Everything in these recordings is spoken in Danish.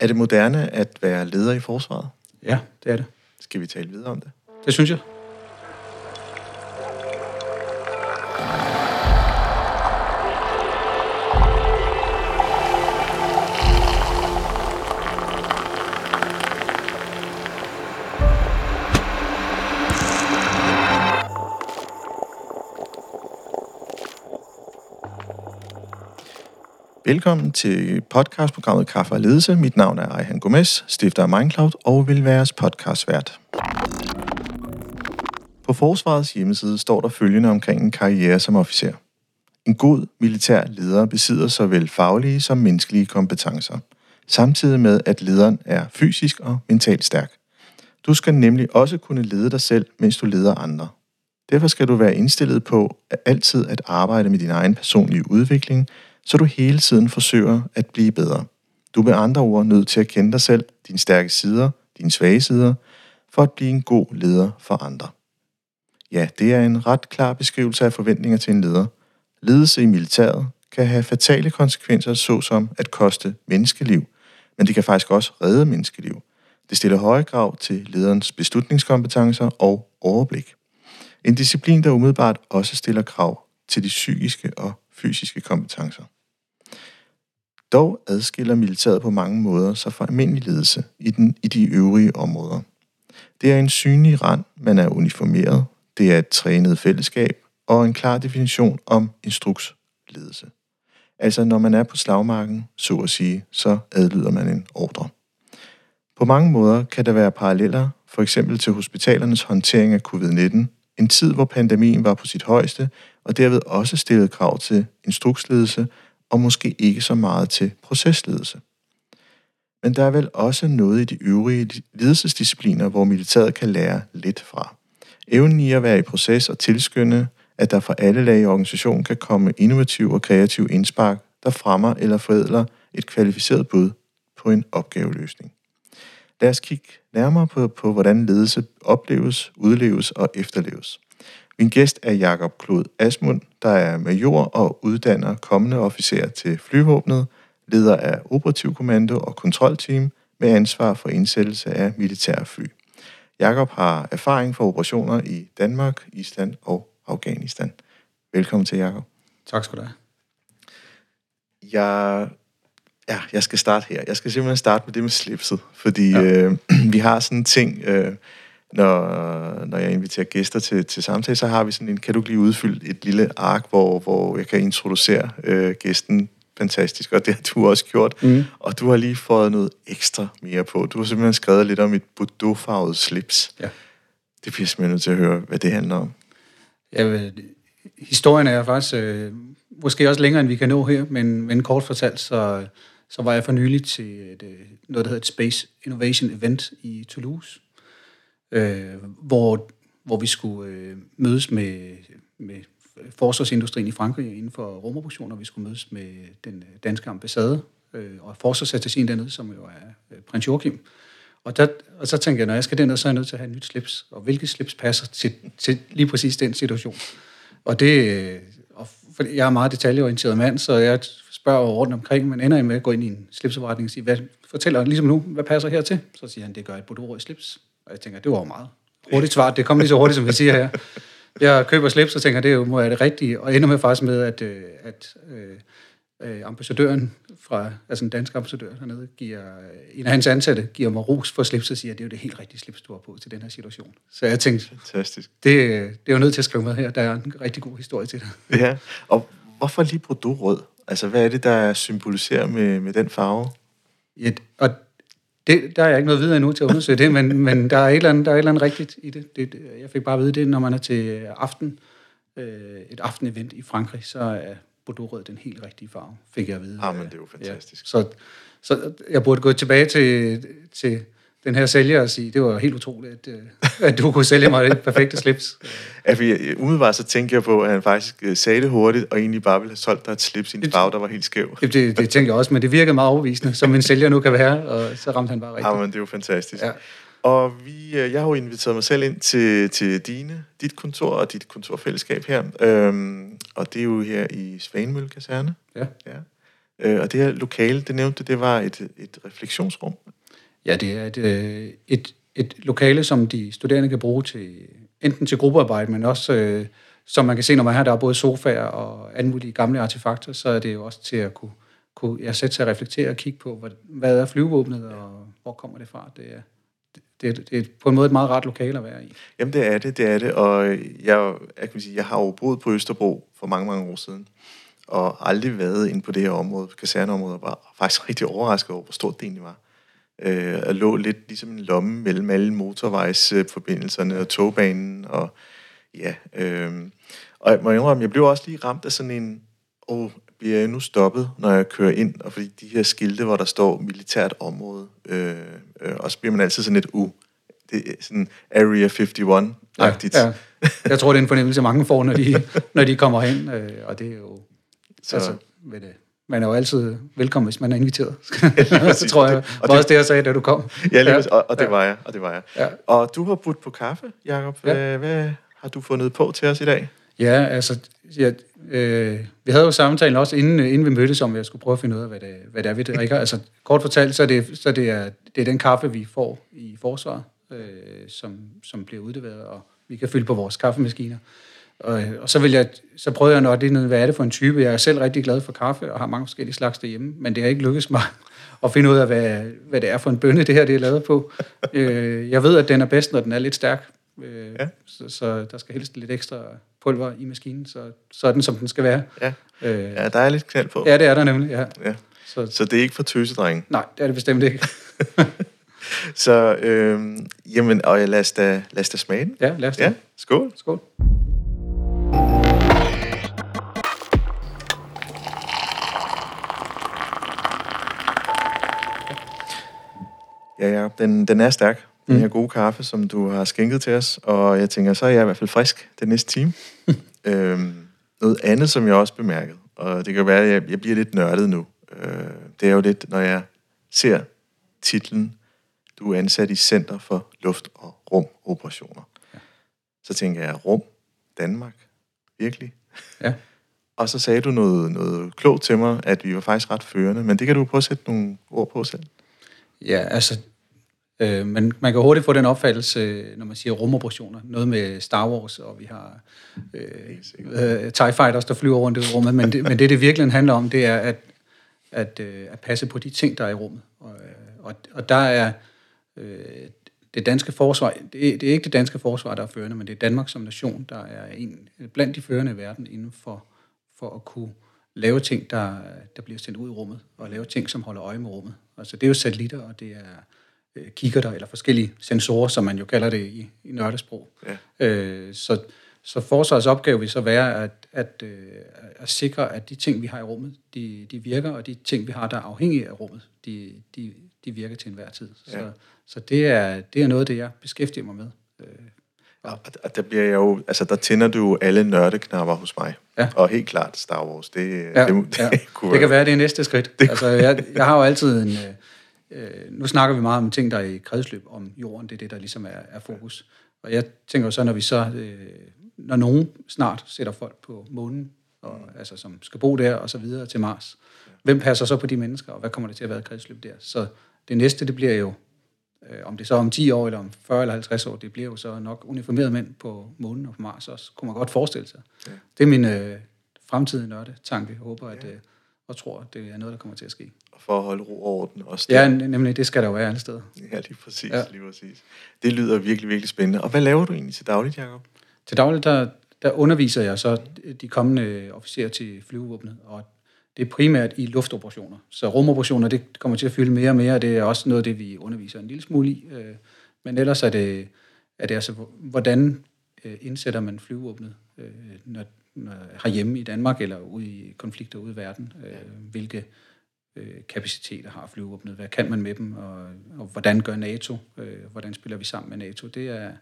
Er det moderne at være leder i forsvaret? Ja, det er det. Skal vi tale videre om det? Det synes jeg. Velkommen til podcastprogrammet Kaffe og Ledelse. Mit navn er Ejhan Gomes, stifter af Mindcloud og vil være jeres podcastvært. På Forsvarets hjemmeside står der følgende omkring en karriere som officer. En god militær leder besidder såvel faglige som menneskelige kompetencer, samtidig med at lederen er fysisk og mentalt stærk. Du skal nemlig også kunne lede dig selv, mens du leder andre. Derfor skal du være indstillet på at altid at arbejde med din egen personlige udvikling, så du hele tiden forsøger at blive bedre. Du er med andre ord nødt til at kende dig selv, dine stærke sider, dine svage sider, for at blive en god leder for andre. Ja, det er en ret klar beskrivelse af forventninger til en leder. Ledelse i militæret kan have fatale konsekvenser, såsom at koste menneskeliv, men det kan faktisk også redde menneskeliv. Det stiller høje krav til lederens beslutningskompetencer og overblik. En disciplin, der umiddelbart også stiller krav til de psykiske og fysiske kompetencer. Dog adskiller militæret på mange måder sig fra almindelig ledelse i, den, i de øvrige områder. Det er en synlig rand, man er uniformeret, det er et trænet fællesskab og en klar definition om instruksledelse. Altså når man er på slagmarken, så at sige, så adlyder man en ordre. På mange måder kan der være paralleller, for eksempel til hospitalernes håndtering af covid-19, en tid, hvor pandemien var på sit højeste, og derved også stillede krav til instruksledelse og måske ikke så meget til procesledelse. Men der er vel også noget i de øvrige ledelsesdiscipliner, hvor militæret kan lære lidt fra. Evnen i at være i proces og tilskynde, at der fra alle lag i organisationen kan komme innovativ og kreativ indspark, der fremmer eller forædler et kvalificeret bud på en opgaveløsning. Lad os kigge nærmere på, på hvordan ledelse opleves, udleves og efterleves. Min gæst er Jakob Klod Asmund, der er major og uddanner kommende officer til flyvåbnet, leder af operativ kommando og kontrolteam med ansvar for indsættelse af militære fly. Jakob har erfaring for operationer i Danmark, Island og Afghanistan. Velkommen til, Jakob. Tak skal du have. Jeg, ja, jeg skal starte her. Jeg skal simpelthen starte med det med slipset, fordi ja. øh, vi har sådan en ting, øh, når, når jeg inviterer gæster til, til samtale, så har vi sådan en, kan du lige udfylde et lille ark, hvor, hvor jeg kan introducere øh, gæsten fantastisk, og det har du også gjort. Mm. Og du har lige fået noget ekstra mere på. Du har simpelthen skrevet lidt om et bordeauxfarvet slips. Ja. Det bliver simpelthen nødt til at høre, hvad det handler om. Ja, historien er faktisk øh, måske også længere, end vi kan nå her, men, men kort fortalt, så, så var jeg for nylig til et, øh, noget, der hedder et Space Innovation Event i Toulouse, øh, hvor, hvor vi skulle øh, mødes med, med forsvarsindustrien i Frankrig inden for rumoperationer. Vi skulle mødes med den øh, danske ambassade øh, og forsvarsattacien dernede, som jo er øh, prins Joachim. Og, der, og så tænkte jeg, når jeg skal derned, så er jeg nødt til at have et nyt slips. Og hvilket slips passer til, til lige præcis den situation? Og det, øh, og for jeg er meget detaljeorienteret mand, så jeg spørger rundt omkring, men ender jeg med at gå ind i en slipsforretning og sige, hvad, fortæller han ligesom nu, hvad passer her til? Så siger han, det gør et bordeaux slips. Og jeg tænker, det var meget hurtigt svar. Det kom lige så hurtigt, som vi siger her. Jeg køber slips og tænker, det må være det rigtige. Og ender med faktisk med, at, øh, at øh, ambassadøren fra, altså en dansk ambassadør hernede, giver, en af hans ansatte giver mig ros for slips og siger, at det er jo det helt rigtige slips, du har på til den her situation. Så jeg tænkte, Fantastisk. Det, det er jo nødt til at skrive med her. Der er en rigtig god historie til det. Ja, og hvorfor lige Bordeaux rød? Altså, hvad er det, der symboliserer med, med den farve? Ja, og det, der er jeg ikke noget videre endnu til at undersøge det, men, men der, er et eller andet, der er et eller andet rigtigt i det. det. Jeg fik bare at vide det, når man er til aften, øh, et aftenevent i Frankrig, så er Bordeaux-rød den helt rigtige farve, fik jeg at vide. Ah, men det er jo fantastisk. Ja. Så, så jeg burde gå tilbage til, til den her sælger og sige, det var helt utroligt, at, øh, at du kunne sælge mig det perfekte slips. Ja, for jeg, umiddelbart så tænker jeg på, at han faktisk øh, sagde det hurtigt, og egentlig bare ville have solgt dig et slips i en farve, der var helt skæv. Det, det, det tænker jeg også, men det virkede meget overbevisende, som en sælger nu kan være, og så ramte han bare rigtigt. Ja, men det er jo fantastisk. Ja. Og vi, øh, jeg har jo inviteret mig selv ind til, til dine, dit kontor og dit kontorfællesskab her. Øhm, og det er jo her i Svanemølle Kaserne. Ja. ja. Øh, og det her lokale, det nævnte det var et, et refleksionsrum. Ja, det er et, øh, et, et lokale, som de studerende kan bruge til enten til gruppearbejde, men også, øh, som man kan se, når man har der er både sofaer og alle mulige gamle artefakter, så er det jo også til at kunne, kunne ja, sætte sig og reflektere og kigge på, hvad, hvad er flyvevåbnet, og hvor kommer det fra. Det er, det, det er på en måde et meget rart lokale at være i. Jamen det er det, det er det, og jeg, jeg, kan sige, jeg har jo boet på Østerbro for mange, mange år siden, og aldrig været inde på det her område, kaserneområdet, og var faktisk rigtig overrasket over, hvor stort det egentlig var. Øh, jeg lå lidt ligesom en lomme mellem alle motorvejsforbindelserne og togbanen, og ja, øh, og jeg må indrømme, jeg blev også lige ramt af sådan en, åh, bliver jeg nu stoppet, når jeg kører ind, og fordi de her skilte, hvor der står militært område, øh, øh, og så bliver man altid sådan lidt, uh, det er sådan Area 51-agtigt. Ja, ja. Jeg tror, det er en fornemmelse, mange får, når de, når de kommer hen, øh, og det er jo, så. altså, ved det, man er jo altid velkommen, hvis man er inviteret. Ja, så tror jeg, og det, også det, jeg sagde, da du kom. Ja, lige, ja. Og, og det var jeg, og det var jeg. Ja. Og du har budt på kaffe, Jacob. Ja. Hvad, hvad har du fundet på til os i dag? Ja, altså, ja, øh, vi havde jo samtalen også, inden, inden vi mødtes, om jeg skulle prøve at finde ud af, hvad det, hvad det er, vi drikker. Altså, kort fortalt, så er det, så det er, det er den kaffe, vi får i forsvaret, øh, som, som bliver udleveret, og vi kan fylde på vores kaffemaskiner. Og, og så, vil jeg, så prøvede jeg nok det, hvad er det for en type. Jeg er selv rigtig glad for kaffe, og har mange forskellige slags derhjemme, men det har ikke lykkedes mig at finde ud af, hvad, hvad det er for en bønne, det her det er lavet på. øh, jeg ved, at den er bedst, når den er lidt stærk, Øh, ja. så, så der skal helst lidt ekstra pulver i maskinen, så sådan som den skal være. Ja, øh, ja der er lidt knald på. Ja, det er der nemlig, ja. ja. Så, så det er ikke for tøsedrenge? Nej, det er det bestemt ikke. så, øh, jamen, og lad os da, lad os da smage den. Ja, lad os da. Ja, skål. Skål. Ja, ja, den, den er stærk den her mm. gode kaffe, som du har skænket til os. Og jeg tænker, så er jeg i hvert fald frisk den næste time. øhm, noget andet, som jeg også bemærkede, og det kan være, at jeg, jeg bliver lidt nørdet nu, øh, det er jo lidt, når jeg ser titlen, du er ansat i Center for Luft- og Rumoperationer. Ja. Så tænker jeg, Rum, Danmark, virkelig? Ja. og så sagde du noget, noget klogt til mig, at vi var faktisk ret førende, men det kan du prøve at sætte nogle ord på selv. Ja, altså Øh, men man kan hurtigt få den opfattelse, når man siger rumoperationer, noget med Star Wars, og vi har øh, øh, TIE Fighters, der flyver rundt i rummet, men det, men det, det virkelig handler om, det er at, at, øh, at passe på de ting, der er i rummet. Og, øh, og, og der er øh, det danske forsvar, det er, det er ikke det danske forsvar, der er førende, men det er Danmark som nation, der er en blandt de førende i verden inden for, for at kunne lave ting, der, der bliver sendt ud i rummet, og lave ting, som holder øje med rummet. Altså det er jo satellitter, og det er øh, kikkerter, eller forskellige sensorer, som man jo kalder det i, i nørdesprog. Ja. Øh, så, så forsvarets opgave vil så være at, at, øh, at sikre, at de ting, vi har i rummet, de, de virker, og de ting, vi har, der er afhængige af rummet, de, de, de virker til enhver tid. Ja. Så, så det, er, det er noget af det, jeg beskæftiger mig med. Øh, og, og der bliver jeg jo, altså der tænder du jo alle nørdeknapper hos mig. Ja. Og helt klart Star Wars, det, ja, det, det, ja. kunne det kan være, det er næste skridt. Det altså, jeg, jeg har jo altid en, øh, nu snakker vi meget om ting, der er i kredsløb om jorden. Det er det, der ligesom er, er fokus. Og jeg tænker så, når vi så, øh, når nogen snart sætter folk på månen, og, mm. altså, som skal bo der og så videre til Mars, hvem passer så på de mennesker, og hvad kommer det til at være et kredsløb der? Så det næste, det bliver jo, øh, om det så om 10 år, eller om 40 eller 50 år, det bliver jo så nok uniformerede mænd på månen og på Mars også, kunne man godt forestille sig. Ja. Det er min øh, fremtidige nørde tanke. Jeg håber, ja. at øh, og tror, at det er noget, der kommer til at ske. For at holde ro og orden også. Ja, nemlig, det skal der jo være alle steder. Ja, lige præcis, ja. lige præcis. Det lyder virkelig, virkelig spændende. Og hvad laver du egentlig til dagligt, Jacob? Til dagligt, der, der underviser jeg så de kommende officerer til flyvevåbnet, og det er primært i luftoperationer. Så rumoperationer, det kommer til at fylde mere og mere, og det er også noget af det, vi underviser en lille smule i. Øh, men ellers er det, er det altså, hvordan øh, indsætter man flyvevåbnet, øh, når, herhjemme i Danmark eller ude i konflikter ude i verden. Øh, hvilke øh, kapaciteter har flyvåbnet? Hvad kan man med dem? Og, og hvordan gør NATO? Øh, hvordan spiller vi sammen med NATO? Det er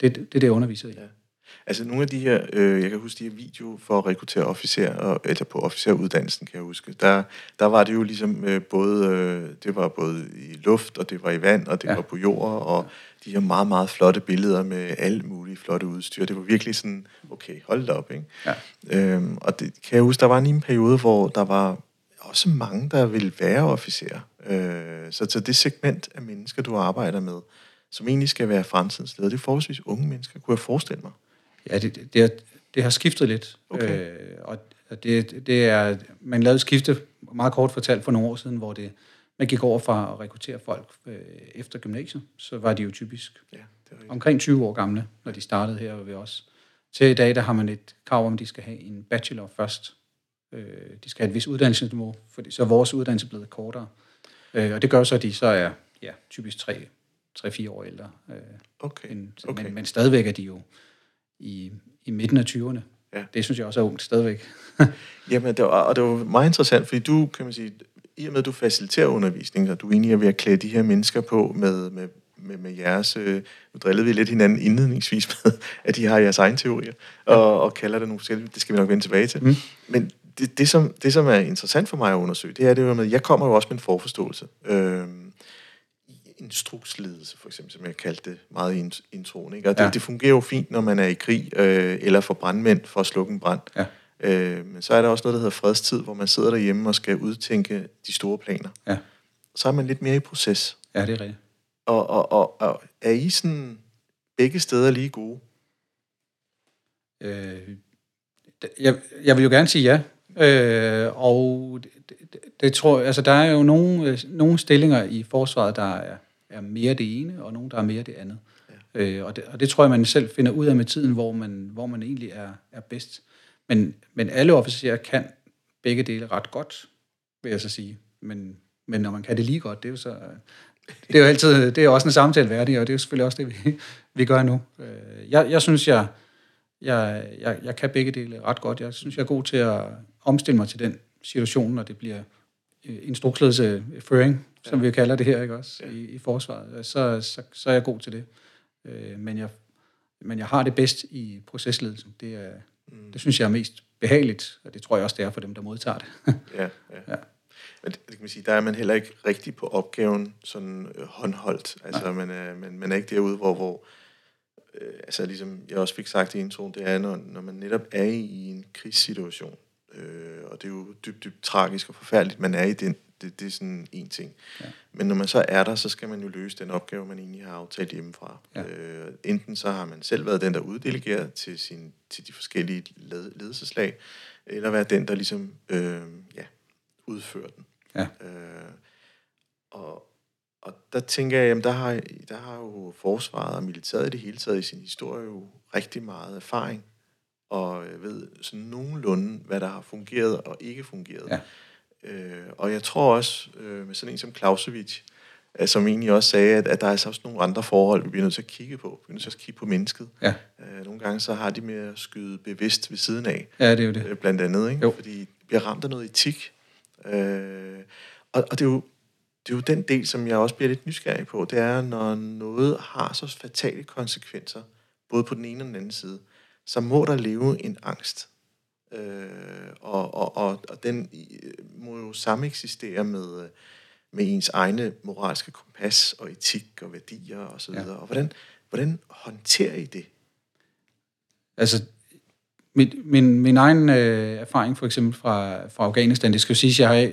det, det, det, jeg underviser i. Ja. Altså nogle af de her, øh, jeg kan huske de her video for at rekruttere officer, eller på officeruddannelsen kan jeg huske, der, der var det jo ligesom øh, både, øh, det var både i luft, og det var i vand, og det ja. var på jord, og de her meget, meget flotte billeder med alle mulige flotte udstyr. Det var virkelig sådan, okay, hold da op, ikke? Ja. Øhm, og det kan jeg huske, der var en periode, hvor der var også mange, der vil være officerer. Øh, så til det segment af mennesker, du arbejder med, som egentlig skal være fremtidens leder, det er forholdsvis unge mennesker, kunne jeg forestille mig. Ja, det, det, har, det har skiftet lidt. Okay. Øh, og det, det er, man lavede et skifte, meget kort fortalt, for nogle år siden, hvor det, man gik over fra at rekruttere folk øh, efter gymnasiet, så var de jo typisk ja, det er omkring 20 år gamle, når de startede her ved os. Til i dag, der har man et krav om, at de skal have en bachelor først. Øh, de skal have et vis uddannelsesniveau, fordi så er vores uddannelse blevet kortere. Øh, og det gør så, at de så er ja, typisk 3-4 år ældre. Øh, okay. End, okay. Men, men stadigvæk er de jo i, i midten af 20'erne. Ja. Det synes jeg også er ungt stadigvæk. Jamen, det var, og det var meget interessant, fordi du, kan man sige, i og med, at du faciliterer undervisning, og du egentlig er ved at klæde de her mennesker på med, med, med, med jeres... Øh, nu drillede vi lidt hinanden indledningsvis med, at de har jeres egen teorier, ja. og, og kalder det nogle forskellige. Det skal vi nok vende tilbage til. Mm. Men det, det, som, det, som er interessant for mig at undersøge, det er det med, at jeg kommer jo også med en forforståelse. Øh, instruksledelse, for eksempel, som jeg kaldte det meget i introen. Ikke? Og det, ja. det fungerer jo fint, når man er i krig, øh, eller for brandmænd for at slukke en brand. Ja. Øh, men så er der også noget, der hedder fredstid, hvor man sidder derhjemme og skal udtænke de store planer. Ja. Så er man lidt mere i proces. Ja, det er rigtigt. Og, og, og, og er I sådan begge steder lige gode? Øh, jeg, jeg vil jo gerne sige ja. Øh, og det, det, det tror jeg, altså der er jo nogle, nogle stillinger i forsvaret, der er, er mere det ene, og nogle, der er mere det andet. Ja. Øh, og, det, og det tror jeg, man selv finder ud af med tiden, hvor man, hvor man egentlig er, er bedst. Men, men alle officerer kan begge dele ret godt, vil jeg så sige. Men, men når man kan det lige godt, det er jo så... Det er jo altid, det er også en samtale værdig, og det er jo selvfølgelig også det, vi, vi gør nu. Øh, jeg, jeg synes, jeg, jeg, jeg, jeg kan begge dele ret godt. Jeg synes, jeg er god til at omstille mig til den situation, når det bliver instruksledelse føring, som ja. vi kalder det her, ikke også, ja. i, i forsvaret. Så, så, så er jeg god til det. Øh, men, jeg, men jeg har det bedst i procesledelsen. Det er, Mm. Det synes jeg er mest behageligt, og det tror jeg også, det er for dem, der modtager det. ja, ja. ja. Men det kan man sige, der er man heller ikke rigtig på opgaven sådan øh, håndholdt. Altså, man er, man, man er ikke derude, hvor, hvor øh, altså ligesom jeg også fik sagt i introen, det er, når, når man netop er i en krigssituation, øh, og det er jo dybt, dybt tragisk og forfærdeligt, man er i den, det, det er sådan en ting. Ja. Men når man så er der, så skal man jo løse den opgave, man egentlig har aftalt hjemmefra. Ja. Øh, enten så har man selv været den, der uddelegerer til, sin, til de forskellige led, ledelseslag, eller være den, der ligesom øh, ja, udfører den. Ja. Øh, og, og der tænker jeg, jamen der har, der har jo forsvaret og militæret i det hele taget i sin historie jo rigtig meget erfaring, og jeg ved sådan nogenlunde, hvad der har fungeret og ikke fungeret. Ja. Øh, og jeg tror også, øh, med sådan en som Clausewitz, øh, som egentlig også sagde, at, at der er altså også nogle andre forhold, vi bliver nødt til at kigge på. Vi er nødt til at kigge på mennesket. Ja. Øh, nogle gange så har de med at skyde bevidst ved siden af. Ja, det er jo det. Øh, blandt andet, ikke? Jo. fordi de bliver ramt af noget etik. Øh, og, og det er jo det er jo den del, som jeg også bliver lidt nysgerrig på, det er, når noget har så fatale konsekvenser, både på den ene og den anden side, så må der leve en angst. Øh, og, og, og, og den må jo samme eksistere med, med ens egne moralske kompas og etik og værdier og så videre. Ja. Og hvordan, hvordan håndterer I det? Altså, min, min, min egen øh, erfaring for eksempel fra, fra Afghanistan, det skal jo sige, at jeg har,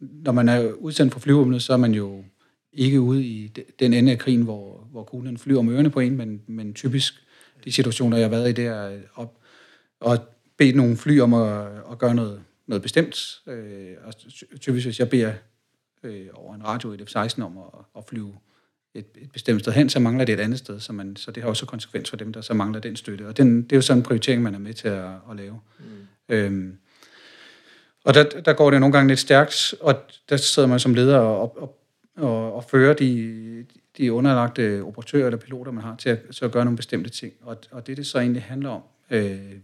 når man er udsendt fra flyvåbnet, så er man jo ikke ude i den ende af krigen, hvor, hvor kuglen flyver om ørerne på en, men, men typisk de situationer, jeg har været i, det er op, og bedt nogle fly om at, at gøre noget, noget bestemt. Øh, og typisk, hvis jeg beder øh, over en radio i F-16 om at, at flyve et, et bestemt sted hen, så mangler det et andet sted, så, man, så det har også konsekvens for dem, der så mangler den støtte. Og den, det er jo sådan en prioritering, man er med til at, at lave. Mm. Øhm, og der, der går det nogle gange lidt stærkt, og der sidder man som leder og, og, og, og fører de, de underlagte operatører eller piloter, man har, til at, til at gøre nogle bestemte ting. Og, og det, det så egentlig handler om, øh,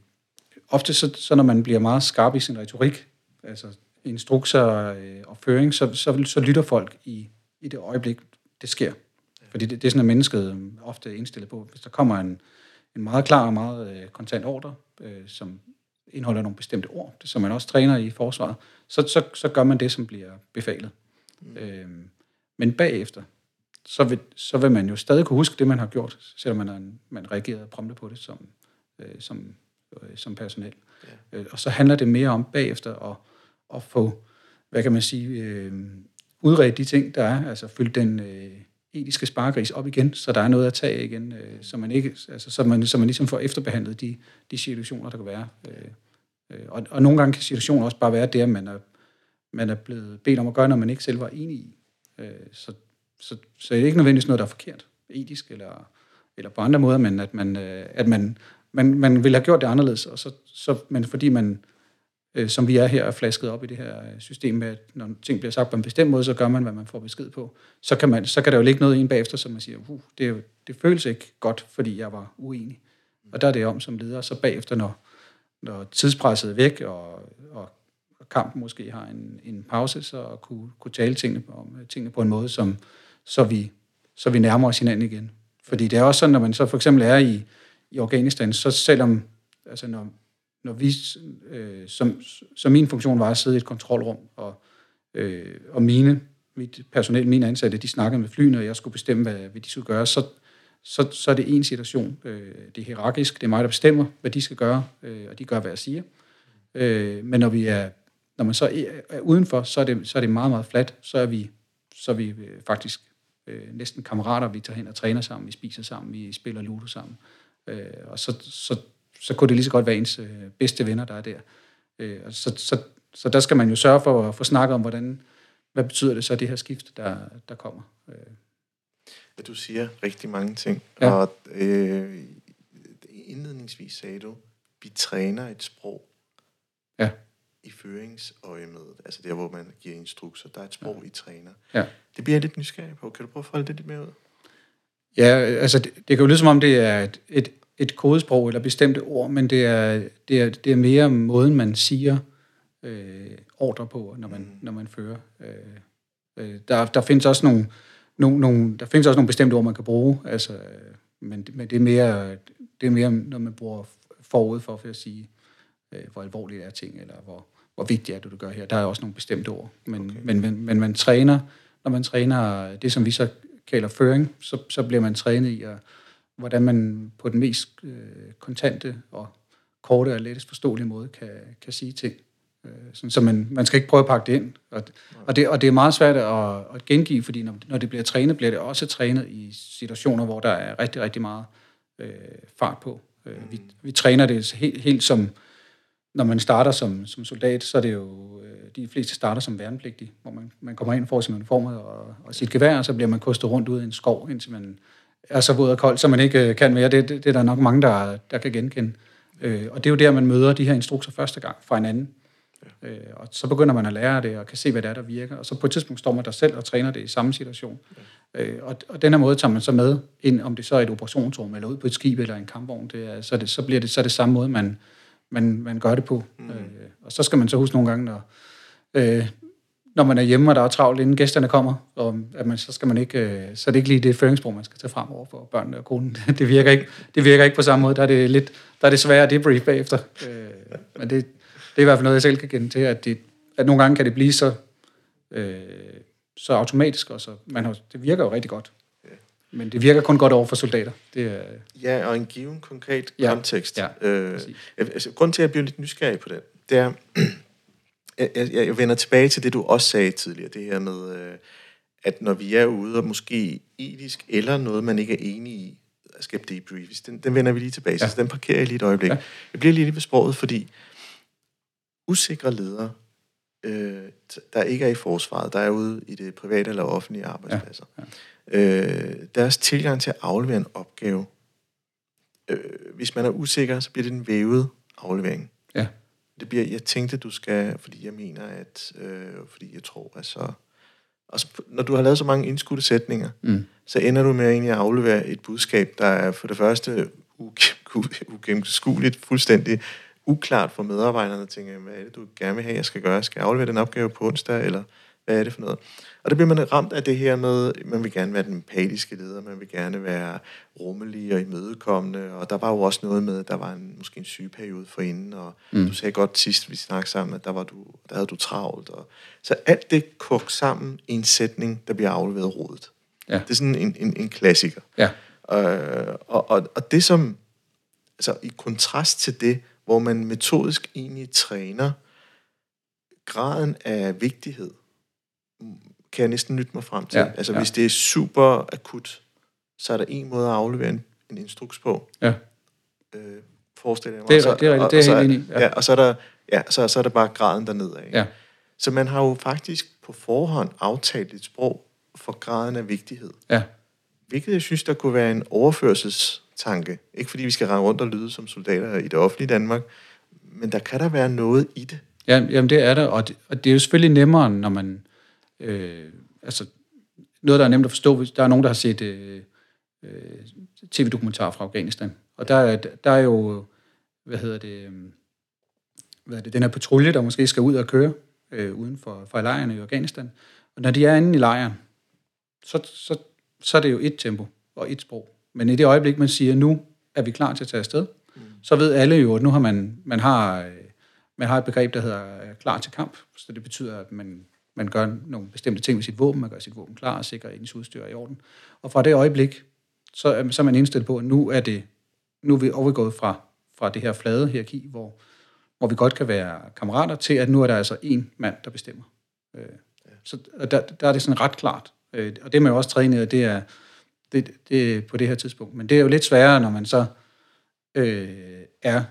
ofte så, så når man bliver meget skarp i sin retorik, altså instrukser øh, og føring, så, så, så lytter folk i, i det øjeblik, det sker. Fordi det, det er sådan, at mennesket øh, ofte er indstillet på. Hvis der kommer en, en meget klar og meget øh, kontant ordre, øh, som indeholder nogle bestemte ord, det, som man også træner i forsvaret, så, så, så gør man det, som bliver befalet. Mm. Øh, men bagefter, så vil, så vil man jo stadig kunne huske det, man har gjort, selvom man, man reagerede prompte på det som, øh, som øh, som personel. Ja. Øh, og så handler det mere om bagefter at, at få hvad kan man sige, øh, udredt de ting, der er, altså fyldt den øh, etiske sparegris op igen, så der er noget at tage igen, øh, så, man ikke, altså, så, man, så man ligesom får efterbehandlet de, de situationer, der kan være. Øh, øh, og, og nogle gange kan situationer også bare være det, at man er, man er blevet bedt om at gøre, når man ikke selv var enig i. Øh, så, så, så det er ikke nødvendigvis noget, der er forkert, etisk eller, eller på andre måder, men at man, øh, at man, man, man vil have gjort det anderledes, og så, så, men fordi man øh, som vi er her, er flasket op i det her øh, system med, at når ting bliver sagt på en bestemt måde, så gør man, hvad man får besked på. Så kan, man, så kan der jo ligge noget ind bagefter, som man siger, uh, det, det føles ikke godt, fordi jeg var uenig. Og der er det om som leder, så bagefter, når, når tidspresset er væk, og, og, og kampen måske har en, en pause, så at kunne, kunne tale tingene, om øh, tingene på en måde, som, så, vi, så vi nærmer os hinanden igen. Fordi det er også sådan, når man så for eksempel er i, i Afghanistan, så selvom, altså når, når vi, øh, som, som min funktion var at sidde i et kontrolrum, og, øh, og mine, mit personel, mine ansatte, de snakkede med flyene, og jeg skulle bestemme, hvad, hvad de skulle gøre, så, så, så er det en situation. Øh, det er hierarkisk, det er mig, der bestemmer, hvad de skal gøre, øh, og de gør, hvad jeg siger. Øh, men når vi er, når man så er, udenfor, så er, det, så er det meget, meget fladt. Så er vi, så er vi øh, faktisk øh, næsten kammerater. Vi tager hen og træner sammen, vi spiser sammen, vi spiller ludo sammen. Øh, og så, så så kunne det lige så godt være ens øh, bedste venner, der er der. Øh, så, så, så der skal man jo sørge for at få snakket om, hvordan, hvad betyder det så, det her skift, der, der kommer. Øh. Ja, du siger rigtig mange ting, ja. og øh, indledningsvis sagde du, vi træner et sprog ja. I føringsøjemed, altså der, hvor man giver instrukser. Der er et sprog, ja. I træner. Ja. Det bliver jeg lidt nysgerrig på. Kan du prøve at folde det lidt mere ud? Ja, altså det, det kan jo lyde som om, det er et, et et kodesprog eller bestemte ord, men det er, det er, det er mere måden, man siger øh, ordre på, når man, mm. når man fører. Øh, øh, der, der findes også nogle, nogle, nogle, der findes også nogle bestemte ord, man kan bruge, altså, men, men det, er mere, det er mere, når man bruger forud for, for at sige, øh, hvor alvorligt er ting, eller hvor, hvor vigtigt er det, du gør her. Der er også nogle bestemte ord, men, okay. men, men, men man træner, når man træner det, som vi så kalder føring, så, så bliver man trænet i at hvordan man på den mest øh, kontante og korte og lettest forståelige måde kan, kan sige ting. Øh, sådan, så man, man skal ikke prøve at pakke det ind. Og, og, det, og det er meget svært at, at gengive, fordi når, når det bliver trænet, bliver det også trænet i situationer, hvor der er rigtig, rigtig meget øh, fart på. Øh, vi, vi træner det helt, helt som, når man starter som, som soldat, så er det jo, øh, de fleste starter som værnepligtig, hvor man, man kommer ind, får sin uniform og, og sit gevær, og så bliver man kostet rundt ud i en skov, indtil man er så våd og kold, så man ikke øh, kan mere. Det, det, det er der nok mange, der, der kan genkende. Øh, og det er jo der, man møder de her instrukser første gang fra en anden. Ja. Øh, og så begynder man at lære det, og kan se, hvad det er, der virker. Og så på et tidspunkt står man der selv og træner det i samme situation. Ja. Øh, og, og den her måde tager man så med ind, om det så er et operationsrum, eller ud på et skib, eller en kampvogn. Det er, så, det, så bliver det så det samme måde, man, man, man gør det på. Mm. Øh, og så skal man så huske nogle gange, når, øh, når man er hjemme, og der er travlt, inden gæsterne kommer, og at man, så, skal man ikke, øh, så er det ikke lige det føringsprog, man skal tage frem over for børnene og konen. Det virker ikke, det virker ikke på samme måde. Der er det, lidt, der er det svært at debrief bagefter. Øh, men det, det er i hvert fald noget, jeg selv kan kende til, at, det, at nogle gange kan det blive så, øh, så automatisk, og så, man har, det virker jo rigtig godt. Men det virker kun godt over for soldater. Det er, ja, og en given konkret ja, kontekst. Ja, øh, altså, grunden til, at jeg bliver lidt nysgerrig på det, det er, jeg, jeg, jeg vender tilbage til det, du også sagde tidligere, det her med, øh, at når vi er ude og måske etisk, eller noget, man ikke er enig i, skal debriefes, den, den vender vi lige tilbage til, ja. så den parkerer jeg lige et øjeblik. Ja. Jeg bliver lige ved sproget, fordi usikre ledere, øh, der ikke er i forsvaret, der er ude i det private eller offentlige arbejdspladser, ja. Ja. Øh, deres tilgang til at aflevere en opgave, øh, hvis man er usikker, så bliver det en vævet aflevering. Ja det bliver, jeg tænkte, du skal, fordi jeg mener, at, øh, fordi jeg tror, at så, altså, når du har lavet så mange indskudte sætninger, mm. så ender du med egentlig at aflevere et budskab, der er for det første ugennemskueligt, fuldstændig uklart for medarbejderne, tænker, hvad er det, du gerne vil have, jeg skal gøre? Skal jeg aflevere den opgave på onsdag, eller hvad er det for noget? Og der bliver man ramt af det her med, man vil gerne være den empatiske leder, man vil gerne være rummelig og imødekommende, og der var jo også noget med, der var en, måske en sygeperiode for inden, og mm. du sagde godt sidst, vi snakkede sammen, at der, var du, der havde du travlt. Og, så alt det kogt sammen i en sætning, der bliver afleveret rådet. Ja. Det er sådan en, en, en klassiker. Ja. Øh, og, og, og det som, altså i kontrast til det, hvor man metodisk egentlig træner graden af vigtighed kan jeg næsten nytte mig frem til. Ja, altså ja. hvis det er super akut, så er der en måde at aflevere en, en instruks på. Ja. Øh, forestiller jeg mig. Det er det er og- det er helt enig Ja. ja. og så er der, ja, så, så er der bare graden dernede af. Ja. Så man har jo faktisk på forhånd aftalt et sprog for graden af vigtighed. Ja. Hvilket jeg synes, der kunne være en overførselstanke. Ikke fordi vi skal rende rundt og lyde som soldater i det offentlige Danmark, men der kan der være noget i det. Ja, jamen det er det, og det, og det er jo selvfølgelig nemmere, når man... Øh, altså, noget, der er nemt at forstå, hvis der er nogen, der har set øh, øh, tv-dokumentar fra Afghanistan. Og der, er- der er jo, hvad hedder det, øh, hvad er det, den her patrulje, der måske skal ud og køre øh, uden for, for lejrene i Afghanistan. Og når de er inde i lejren, så, så, så er det jo et tempo og et sprog. Men i det øjeblik, man siger, nu er vi klar til at tage afsted, mm. så ved alle jo, at nu har man, man har, øh, man har et begreb, der hedder klar til kamp. Så det betyder, at man, man gør nogle bestemte ting med sit våben, man gør sit våben klar og sikrer, at ens udstyr er i orden. Og fra det øjeblik, så, øh, så er man indstillet på, at nu er, det, nu er vi overgået fra, fra det her flade hierarki, hvor, hvor vi godt kan være kammerater, til at nu er der altså en mand, der bestemmer. Øh, så og der, der er det sådan ret klart. Øh, og det er man jo også trænet, af, det er, det, det på det her tidspunkt. Men det er jo lidt sværere, når man så øh, er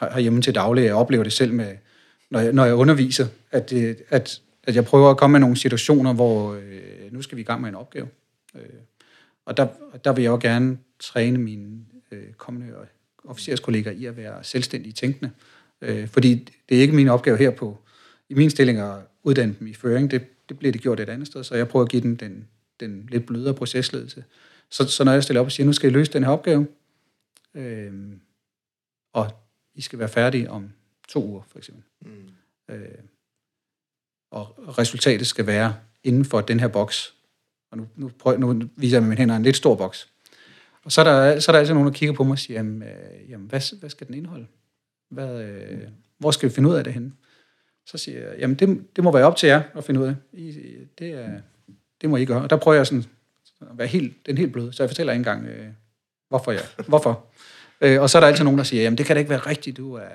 her- herhjemme til daglig. Jeg oplever det selv, med, når, jeg, når jeg underviser, at, det, at, at jeg prøver at komme med nogle situationer, hvor øh, nu skal vi i gang med en opgave. Øh, og der, der vil jeg jo gerne træne mine øh, kommende officerskolleger i at være selvstændige tænkende. Øh, fordi det er ikke min opgave her på, i min stilling at uddanne dem i føring. Det, det bliver det gjort et andet sted, så jeg prøver at give dem den, den lidt blødere procesledelse. Så, så når jeg stiller op og siger, nu skal I løse den her opgave, øh, og I skal være færdige om to uger, for eksempel. Mm. Øh, og resultatet skal være inden for den her boks. Og nu, nu, prøv, nu viser jeg med mine hænder en lidt stor boks. Og så er der, så er der altid nogen, der kigger på mig og siger, jamen, øh, jamen hvad, hvad skal den indeholde? Hvad, øh, hvor skal vi finde ud af det henne? Så siger jeg, jamen det, det må være op til jer at finde ud af. I, det, er, det må I gøre. Og der prøver jeg sådan at være helt, den helt blød, så jeg fortæller ikke engang, øh, hvorfor jeg, hvorfor. Øh, og så er der altid nogen, der siger, jamen det kan da ikke være rigtigt, du er,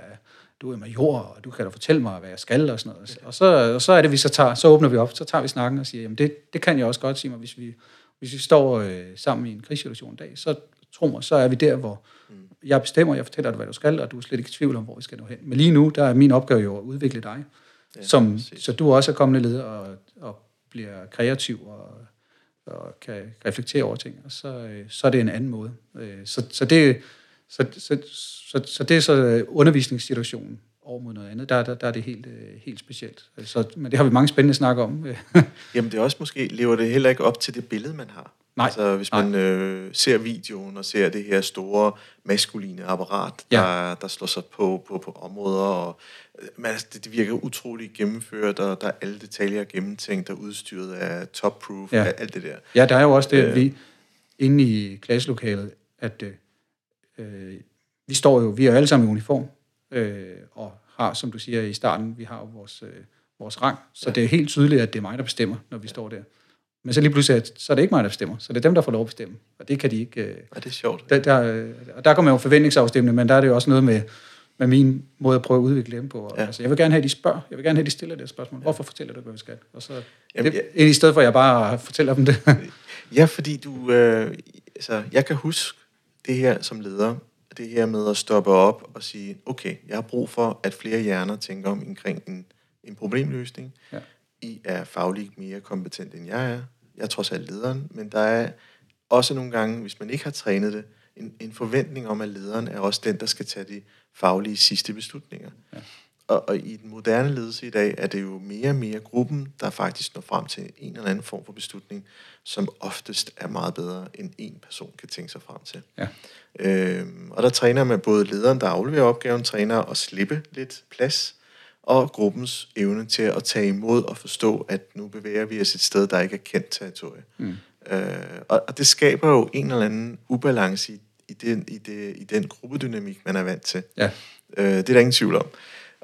du er major, og du kan da fortælle mig, hvad jeg skal, og sådan noget. Og så, og så er det, vi så tager, så åbner vi op, så tager vi snakken og siger, jamen det, det kan jeg også godt sige mig, hvis vi, hvis vi står øh, sammen i en krigssituation en dag, så tro mig, så er vi der, hvor jeg bestemmer, jeg fortæller dig, hvad du skal, og du er slet ikke i tvivl om, hvor vi skal nå hen. Men lige nu, der er min opgave jo at udvikle dig, ja, som, præcis. så du også er kommende leder og, og bliver kreativ og, og kan reflektere over ting, og så, øh, så er det en anden måde. Øh, Så, så, det, så, så, så, så det er så øh, undervisningssituationen over mod noget andet. Der, der, der er det helt, øh, helt specielt. Så, men det har vi mange spændende snak om. Jamen det er også måske, lever det heller ikke op til det billede, man har. Nej. Altså hvis man øh, ser videoen og ser det her store maskuline apparat, Ja. der, der slår sig på, på, på områder, og øh, man, det, det virker utroligt gennemført, og der er alle detaljer gennemtænkt og udstyret af top-proof, Ja. ja. alt det der. Ja, der er jo også det, at vi inde i klasselokalet, at øh, øh, vi står jo, vi er jo alle sammen i uniform, øh, og har, som du siger i starten, vi har jo vores, øh, vores rang, så ja. det er helt tydeligt, at det er mig, der bestemmer, når vi står der. Men så lige pludselig, så er det ikke mig, der bestemmer, så det er dem, der får lov at bestemme, og det kan de ikke... Øh, Og det er sjovt. der, der, og der kommer jo forventningsafstemning, men der er det jo også noget med, med min måde at prøve at udvikle dem på. Og, ja. Ja. altså, jeg vil gerne have, at de spørger. Jeg vil gerne have, at de stiller det spørgsmål. Hvorfor fortæller du, hvad vi skal? Og så, Jamen, det, jeg- I stedet for, at jeg bare fortæller dem det. Ja, fordi du, øh, altså, jeg kan huske det her som leder, det her med at stoppe op og sige, okay, jeg har brug for, at flere hjerner tænker om omkring en, en problemløsning. Ja. I er fagligt mere kompetent, end jeg er. Jeg er trods alt lederen, men der er også nogle gange, hvis man ikke har trænet det, en, en forventning om, at lederen er også den, der skal tage de faglige sidste beslutninger. Ja. Og, og i den moderne ledelse i dag, er det jo mere og mere gruppen, der faktisk når frem til en eller anden form for beslutning, som oftest er meget bedre, end en person kan tænke sig frem til. Ja. Øhm, og der træner man både lederen, der afleverer opgaven, træner at slippe lidt plads, og gruppens evne til at tage imod og forstå, at nu bevæger vi os et sted, der ikke er kendt territorie. Mm. Øh, og, og det skaber jo en eller anden ubalance i, i, den, i, det, i den gruppedynamik, man er vant til. Ja. Øh, det er der ingen tvivl om.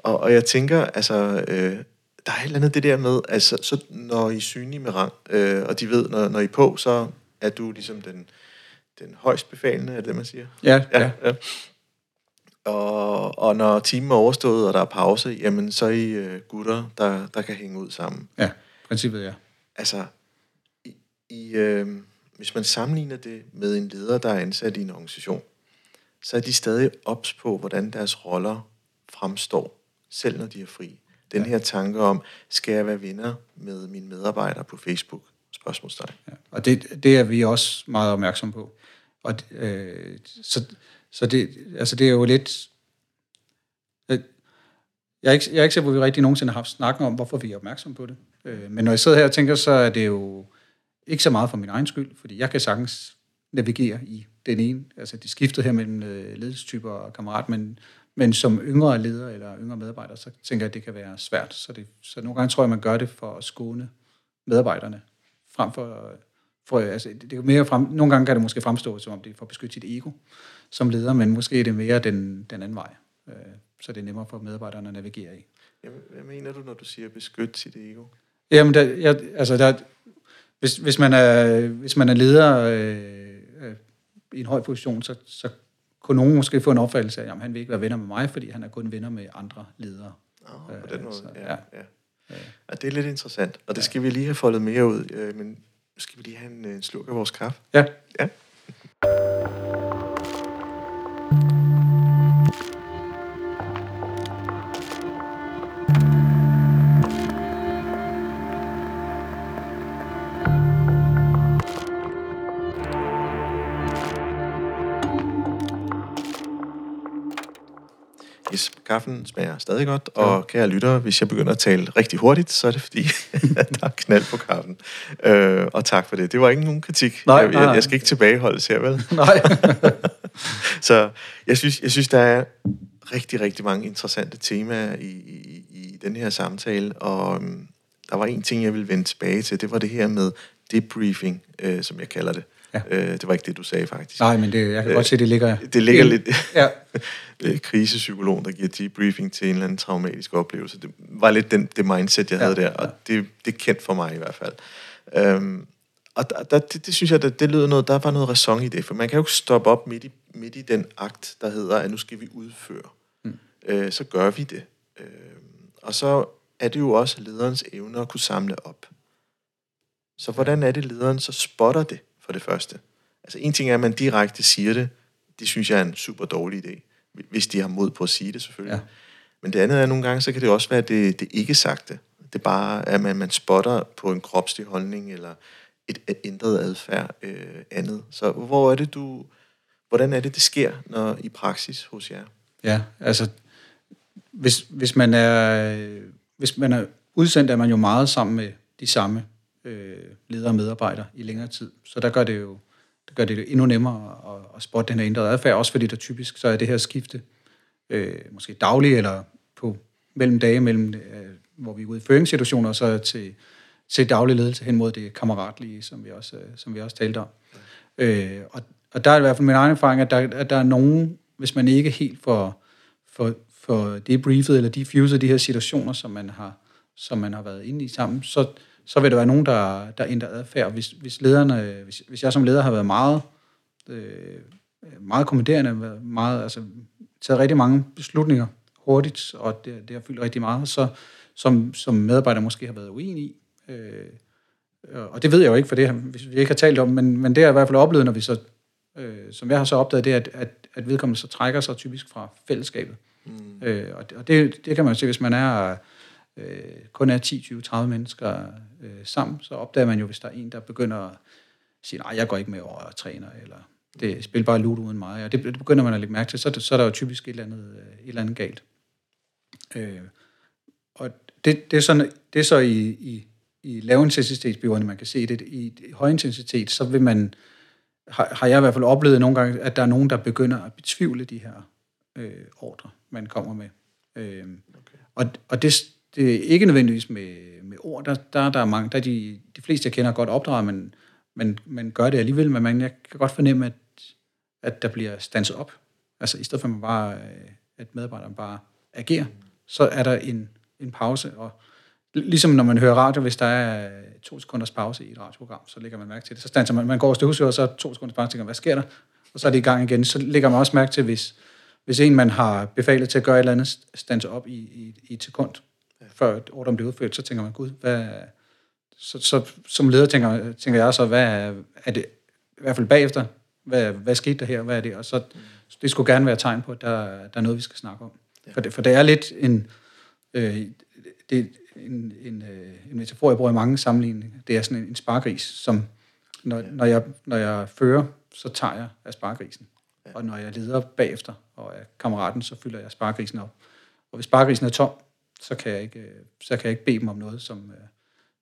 Og, og jeg tænker, altså, øh, der er et eller andet det der med, altså, så når I er synlige med rang, øh, og de ved, når, når I er på, så er du ligesom den, den højst befalende, er det det, man siger? Ja, ja. ja. Og, og når timen er overstået, og der er pause, jamen så er I øh, gutter, der, der kan hænge ud sammen. Ja, princippet ja. Altså, i, i, øh, hvis man sammenligner det med en leder, der er ansat i en organisation, så er de stadig ops på, hvordan deres roller fremstår, selv når de er fri. Den ja. her tanke om, skal jeg være venner med mine medarbejdere på Facebook? Spørgsmålstegn. Ja, og det, det er vi også meget opmærksom på. Og, øh, så, så det, altså det er jo lidt... Jeg er ikke, jeg er ikke sikker på, at vi rigtig nogensinde har haft snakken om, hvorfor vi er opmærksom på det. Øh, men når jeg sidder her og tænker, så er det jo ikke så meget for min egen skyld, fordi jeg kan sagtens navigere i den ene. Altså de skifter her mellem øh, ledelsestyper og kammerat, men, men som yngre leder eller yngre medarbejder, så tænker jeg, at det kan være svært. Så, det, så nogle gange tror jeg, man gør det for at skåne medarbejderne, frem for... for altså, det, er mere frem, nogle gange kan det måske fremstå, som om det er for at beskytte sit ego som leder, men måske er det mere den, den anden vej. Øh, så det er nemmere for medarbejderne at navigere i. Jamen, hvad mener du, når du siger beskytte sit ego? Jamen, der, jeg, altså, der, hvis, hvis, man er, hvis man er leder øh, øh, i en høj position, så, så kunne nogen måske få en opfattelse af, at han vil ikke være venner med mig, fordi han er kun venner med andre ledere. Oh, på den øh, måde, så, ja. ja. ja. ja. det er lidt interessant, og det skal vi lige have foldet mere ud, øh, men nu skal vi lige have en, en slurk af vores kaffe. Ja. Ja. Kaffen smager stadig godt, og ja. kære lyttere, hvis jeg begynder at tale rigtig hurtigt, så er det fordi, der er knald på kaffen. Øh, og tak for det. Det var ikke nogen kritik. Nej, jeg, nej. jeg skal ikke tilbageholdes her, vel? Nej. så jeg synes, jeg synes, der er rigtig, rigtig mange interessante temaer i, i, i den her samtale, og um, der var en ting, jeg vil vende tilbage til, det var det her med debriefing, øh, som jeg kalder det. Ja. Øh, det var ikke det, du sagde faktisk. Nej, men det, jeg kan øh, godt se, det ligger... Det ligger lidt... Ja. krisepsykolog, der giver debriefing til en eller anden traumatisk oplevelse. Det var lidt den, det mindset, jeg ja, havde der, og ja. det, det er kendt for mig i hvert fald. Øhm, og der, der, det, det synes jeg, det, det lyder noget, der var noget ræson i det, for man kan jo ikke stoppe op midt i, midt i den akt, der hedder, at nu skal vi udføre. Mm. Øh, så gør vi det. Øh, og så er det jo også lederens evne at kunne samle op. Så hvordan er det, lederen så spotter det, for det første? Altså en ting er, at man direkte siger det. Det synes jeg er en super dårlig idé. Hvis de har mod på at sige det, selvfølgelig. Ja. Men det andet er, at nogle gange, så kan det også være det, det ikke sagte. Det er bare, at man, man spotter på en kropslig holdning, eller et, et ændret adfærd øh, andet. Så hvor er det, du... Hvordan er det, det sker når, i praksis hos jer? Ja, altså, hvis, hvis, man er, hvis man er udsendt, er man jo meget sammen med de samme øh, ledere og medarbejdere i længere tid. Så der gør det jo det gør det jo endnu nemmere at, at spotte den her ændrede adfærd, også fordi der typisk så er det her skifte, øh, måske dagligt eller på mellem dage, mellem, øh, hvor vi er ude i føringssituationer, så til, til daglig ledelse hen mod det kammeratlige, som vi også, øh, som vi også talte om. Ja. Øh, og, og der er i hvert fald min egen erfaring, at der, at der er nogen, hvis man ikke helt får, får, for debriefet eller defuset de her situationer, som man har, som man har været inde i sammen, så, så vil der være nogen, der, der ændrer adfærd. Hvis, hvis, lederne, hvis, hvis jeg som leder har været meget, øh, meget kommanderende, meget, altså, taget rigtig mange beslutninger hurtigt, og det, det har fyldt rigtig meget, så som, som medarbejder måske har været uenig i. Øh, og det ved jeg jo ikke, for det hvis vi ikke har talt om, men, men det er i hvert fald oplevet, når vi så, øh, som jeg har så opdaget, det er, at, at, at vedkommende så trækker sig typisk fra fællesskabet. Mm. Øh, og det, og det, det kan man jo se, hvis man er øh, kun er 10, 20, 30 mennesker øh, sammen, så opdager man jo, hvis der er en, der begynder at sige, nej, jeg går ikke med over og træner, eller det spiller bare ludo uden mig, og det, det begynder man at lægge mærke til, så, så er der jo typisk et eller andet, øh, et eller andet galt. Øh, og det, det, er sådan, det er så i, i, i lavintensitetsbyråerne, man kan se det. I, i højintensitet, så vil man, har, har jeg i hvert fald oplevet nogle gange, at der er nogen, der begynder at betvivle de her øh, ordre, man kommer med. Øh, okay. Og, og det, det er ikke nødvendigvis med, der, der, der er mange, der er de, de fleste, jeg kender, godt opdraget, men man, man gør det alligevel, men man, jeg kan godt fornemme, at, at der bliver stanset op. Altså i stedet for, at, man bare, øh, at medarbejderen bare agerer, så er der en, en pause, og ligesom når man hører radio, hvis der er øh, to sekunders pause i et radioprogram, så lægger man mærke til det. Så stanser man, man går og støvsuger, og så er to sekunders pause, tænker, hvad sker der? Og så er det i gang igen. Så lægger man også mærke til, hvis, hvis en man har befalet til at gøre et eller andet, stanser op i, i, i et sekund før ordren bliver udført, så tænker man, gud, hvad, så, så som leder tænker, tænker jeg så, hvad er, det, i hvert fald bagefter, hvad, hvad skete der her, hvad er det, og så, det skulle gerne være tegn på, at der, der er noget, vi skal snakke om. Ja. For, det, for det er lidt en, øh, det, en, en, øh, en metafor, jeg bruger i mange sammenligninger. Det er sådan en, en spargris, som når, ja. når, jeg, når jeg fører, så tager jeg af spargrisen. Ja. Og når jeg leder bagefter og er kammeraten, så fylder jeg spargrisen op. Og hvis spargrisen er tom, så kan jeg ikke, øh, så kan jeg ikke bede dem om noget, som, øh,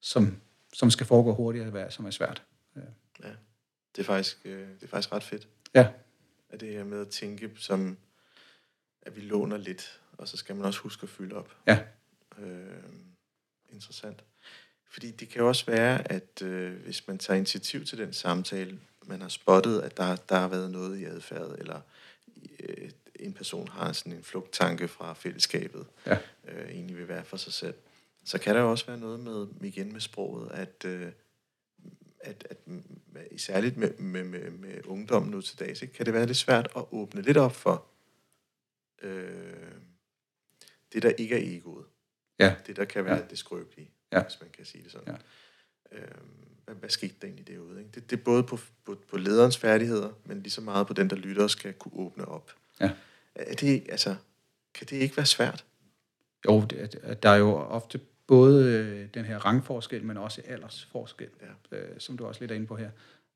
som, som skal foregå hurtigere, som er svært. Ja. ja. Det, er faktisk, øh, det er faktisk ret fedt. Ja. At det her med at tænke som, at vi låner lidt, og så skal man også huske at fylde op. Ja. Øh, interessant. Fordi det kan jo også være, at øh, hvis man tager initiativ til den samtale, man har spottet, at der, der har været noget i adfærd, eller øh, en person har sådan en flugttanke fra fællesskabet, ja. øh, egentlig vil være for sig selv, så kan der jo også være noget med, igen med sproget, at, øh, at, at særligt med, med, med, med ungdom nu til dags, ikke, kan det være lidt svært at åbne lidt op for øh, det, der ikke er egoet. Ja. Det, der kan være ja. det skrøbelige, ja. hvis man kan sige det sådan. Ja. Øhm, hvad, hvad skete der egentlig derude? Ikke? Det, det er både på, på, på lederens færdigheder, men lige så meget på den, der lytter, skal kunne åbne op. Ja. Er det, altså, kan det ikke være svært? Jo, det, der er jo ofte både øh, den her rangforskel, men også aldersforskel, ja. øh, som du også lidt er inde på her.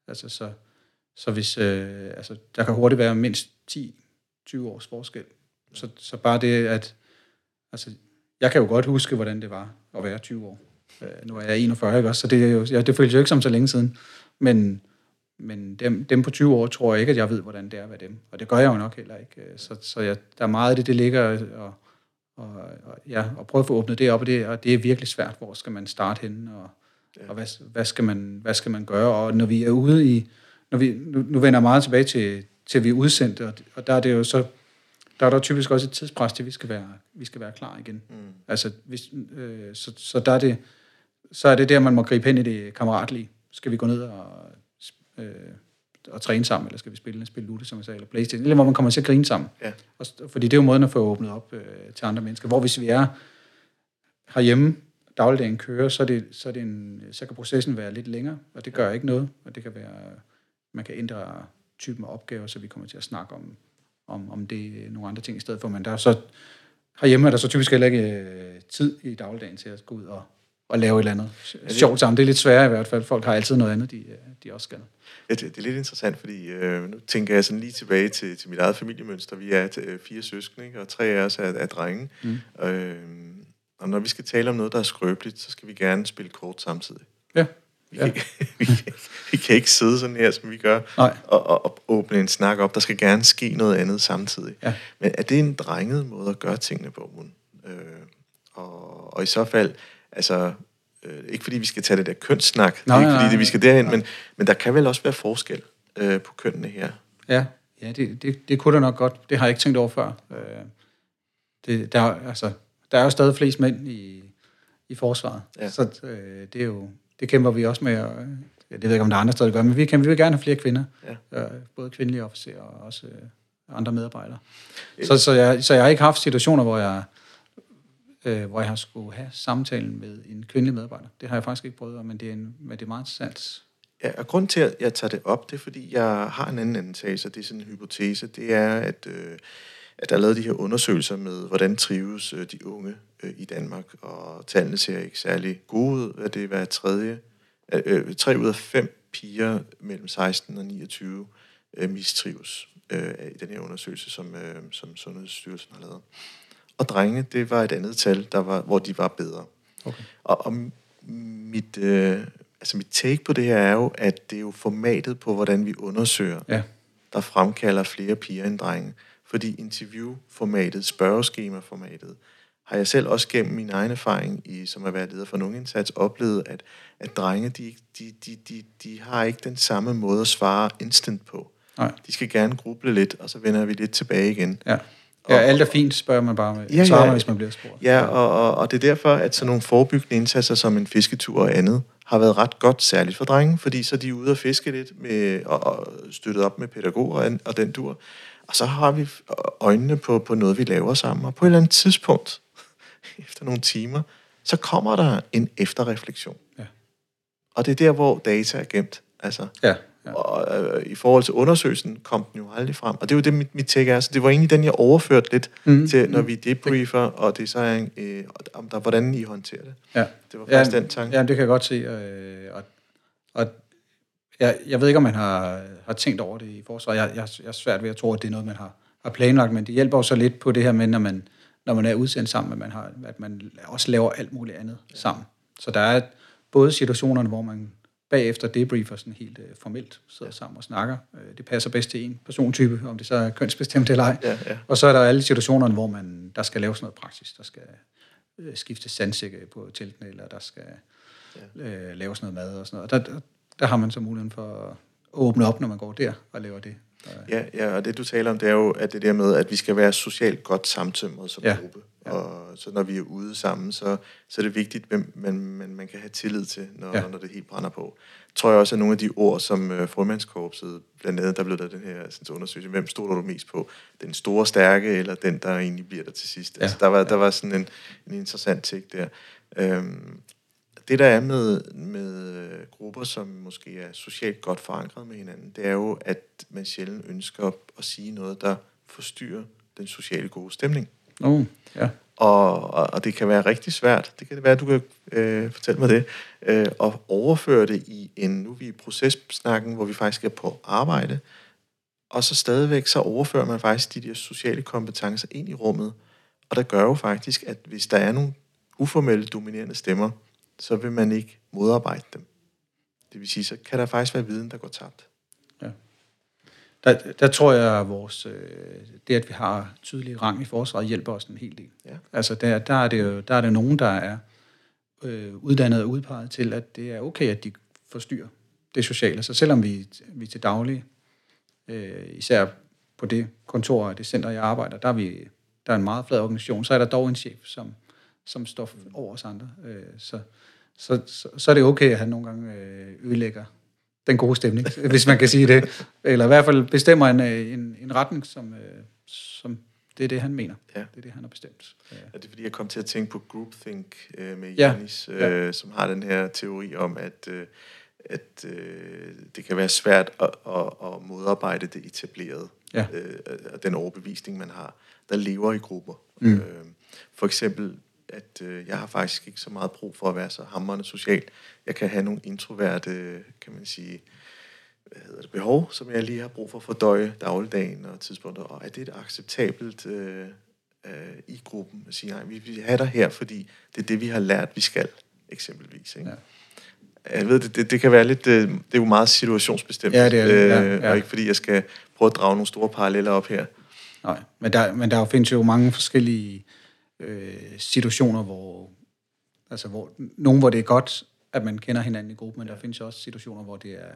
Altså, så, så hvis, øh, altså, der kan hurtigt være mindst 10-20 års forskel. Så, så bare det, at altså, jeg kan jo godt huske, hvordan det var at være 20 år. Øh, nu er jeg 41, ikke også? Så det, er jo, ja, det føles jo ikke som så længe siden. Men, men dem, dem på 20 år tror jeg ikke, at jeg ved, hvordan det er at være dem. Og det gør jeg jo nok heller ikke. Øh, så, så jeg, der er meget af det, det ligger og, og, og, ja, og prøve at få åbnet det op, og det, og det er virkelig svært. Hvor skal man starte henne, og, ja. og hvad, hvad, skal man, hvad skal man gøre? Og når vi er ude i... Når vi, nu, nu vender jeg meget tilbage til, til vi er udsendt, og, og der er det jo så der er der typisk også et tidspres til, vi skal være, vi skal være klar igen. Mm. Altså, hvis, øh, så, så, der er det, så er det der, man må gribe hen i det kammeratlige. Skal vi gå ned og, øh, og træne sammen, eller skal vi spille, spille Lute, som jeg sagde, eller Playstation, eller hvor man kommer til at grine sammen. Ja. Og, fordi det er jo måden at få åbnet op øh, til andre mennesker. Hvor hvis vi er herhjemme, dagligdagen kører, så, er det, så, er det en, så kan processen være lidt længere, og det gør ikke noget. Og det kan være, man kan ændre typen af opgaver, så vi kommer til at snakke om om, om det er nogle andre ting i stedet for. Men der er så, herhjemme er der så typisk heller ikke øh, tid i dagligdagen til at gå ud og, og lave et eller andet det, sjovt sammen. Det er lidt sværere i hvert fald. Folk har altid noget andet, de, øh, de også skal. Ja, det, det er lidt interessant, fordi øh, nu tænker jeg sådan lige tilbage til, til mit eget familiemønster. Vi er øh, fire søskende, ikke? og tre af os er, er drenge. Mm. Øh, og når vi skal tale om noget, der er skrøbeligt, så skal vi gerne spille kort samtidig. Ja. Vi, ja. kan, vi, kan, vi kan ikke sidde sådan her, som vi gør, Nej. Og, og, og åbne en snak op. Der skal gerne ske noget andet samtidig. Ja. Men er det en drenget måde at gøre tingene på? Øh, og, og i så fald, altså, øh, ikke fordi vi skal tage det der kønssnak, nej, ikke fordi nej, det, vi skal derhen, men, men der kan vel også være forskel øh, på kønnene her. Ja, ja det, det, det kunne der nok godt. Det har jeg ikke tænkt over før. Øh, det, der, altså, der er jo stadig flest mænd i, i forsvaret, ja. så øh, det er jo det kæmper vi også med, og det ved jeg ikke, om der er andre steder, der gør, men vi, kæmper, vi vil gerne have flere kvinder. Ja. Øh, både kvindelige officerer og også øh, andre medarbejdere. Så, så, jeg, så jeg har ikke haft situationer, hvor jeg, øh, hvor jeg har skulle have samtalen med en kvindelig medarbejder. Det har jeg faktisk ikke prøvet, men det er, en, men det er meget interessant. Ja, og grund til, at jeg tager det op, det er, fordi jeg har en anden antagelse, det er sådan en hypotese, det er, at, øh, at der er lavet de her undersøgelser med, hvordan trives øh, de unge øh, i Danmark, og tallene ser ikke særlig gode ud, at det er hver tredje, øh, øh, tre ud af fem piger mellem 16 og 29 øh, mistrives øh, i den her undersøgelse, som, øh, som Sundhedsstyrelsen har lavet. Og drenge, det var et andet tal, der var, hvor de var bedre. Okay. Og, og mit, øh, altså mit take på det her er jo, at det er jo formatet på, hvordan vi undersøger, ja. der fremkalder flere piger end drenge. Fordi interviewformatet, spørgeskemaformatet, har jeg selv også gennem min egen erfaring, i, som at være leder for nogle indsats, oplevet, at, at drenge, de, de, de, de, de har ikke den samme måde at svare instant på. Nej. De skal gerne gruble lidt, og så vender vi lidt tilbage igen. Ja. Ja, alt er fint, spørger man bare med. Ja, ja. Svarer man, hvis man bliver spurgt. Ja, og, og, og det er derfor, at sådan nogle forebyggende indsatser som en fisketur og andet, har været ret godt, særligt for drenge, fordi så er de ude og fiske lidt med, og, og støttet op med pædagoger og, og den dur. Og så har vi øjnene på, på noget, vi laver sammen. Og på et eller andet tidspunkt, efter nogle timer, så kommer der en efterreflektion. Ja. Og det er der, hvor data er gemt. Altså, Ja, ja. og øh, i forhold til undersøgelsen kom den jo aldrig frem. Og det er jo det, mit, mit take er. Så det var egentlig den, jeg overførte lidt Mm, mm, til, når vi debriefer, og det så er øh, om der, hvordan I håndterer det. ja. Det var faktisk ja, den tanke. Ja, det kan jeg godt se. Øh, og, og jeg, jeg ved ikke, om man har, har tænkt over det i forsvaret. Jeg, jeg, jeg er svært ved at tro, at det er noget, man har, har planlagt, men det hjælper jo så lidt på det her med, når man, når man er udsendt sammen, at man, har, at man også laver alt muligt andet ja. sammen. Så der er både situationerne, hvor man bagefter debriefer sådan helt øh, formelt, sidder sammen og snakker. Øh, det passer bedst til en persontype, om det så er kønsbestemt eller ej. Ja, ja. Og så er der alle situationerne, hvor man, der skal laves noget praksis. Der skal øh, skiftes sandsække på teltene, eller der skal ja. øh, laves noget mad og sådan noget. Der, der, der har man så muligheden for at åbne op, når man går der og laver det. Ja, ja, og det du taler om, det er jo at det der med, at vi skal være socialt godt samtømret som Ja. gruppe. Og så når vi er ude sammen, så, så er det vigtigt, hvem man, man, man kan have tillid til, når, Ja. ja. når det helt brænder på. Tror jeg også, at nogle af de ord, som øh, frømandskorpset, blandt andet, der blev der den her sådan, undersøgelse, hvem stoler du mest på? Den store, stærke, eller den, der egentlig bliver der til sidst? Ja. Ja. Altså, der, var, der var sådan en, en interessant ting der. Øhm, det, der er med, med øh, grupper, som måske er socialt godt forankret med hinanden, det er jo, at man sjældent ønsker at sige noget, der forstyrrer den sociale gode stemning. Uh, ja. Og, og, og det kan være rigtig svært, det kan det være, du kan øh, fortælle mig det, øh, at overføre det i en, nu er vi i processnakken, hvor vi faktisk er på arbejde, og så stadigvæk så overfører man faktisk de der sociale kompetencer ind i rummet, og der gør jo faktisk, at hvis der er nogle uformelle dominerende stemmer, så vil man ikke modarbejde dem. Det vil sige, så kan der faktisk være viden, der går tabt. Der, der tror jeg, at vores, øh, det, at vi har tydelig rang i forsvaret, hjælper os en hel del. Ja. Altså, der, der, er det jo, der er det nogen, der er øh, uddannet og udpeget til, at det er okay, at de forstyrrer det sociale. Så selvom vi, vi til daglig, øh, især på det kontor og det center, jeg arbejder, der er, vi, der er en meget flad organisation, så er der dog en chef, som, som står over os andre. Øh, så, så, så, så er det okay, at han nogle gange øh, ødelægger den gode stemning, hvis man kan sige det. Eller i hvert fald bestemmer en, øh, en, en retning, som, øh, som det er det, han mener. Ja. Det er det, han har bestemt. Ja. Og det er fordi, jeg kom til at tænke på groupthink øh, med Ja. Janis, øh, som har den her teori om, at, øh, at øh, det kan være svært at, at, at modarbejde det etablerede. Ja. Øh, og den overbevisning, man har, der lever i grupper. Mm. Øh, for eksempel, at øh, jeg har faktisk ikke så meget brug for at være så hammerende social. Jeg kan have nogle introverte, kan man sige, hvad hedder det, behov, som jeg lige har brug for at fordøje dagligdagen og tidspunkter. Og er det et acceptabelt øh, øh, i gruppen at sige, nej, vi vil have dig her, fordi det er det, vi har lært, vi skal, eksempelvis. Ikke? Ja. Jeg ved, det, det, det kan være lidt, øh, det er jo meget situationsbestemt, Ja, det er det. Ja, øh, ja. og ikke fordi jeg skal prøve at drage nogle store paralleller op her. Nej, men der, men der findes jo mange forskellige øh, situationer, hvor, altså hvor, nogle, hvor det er godt, at man kender hinanden i gruppen, men der findes også situationer, hvor det er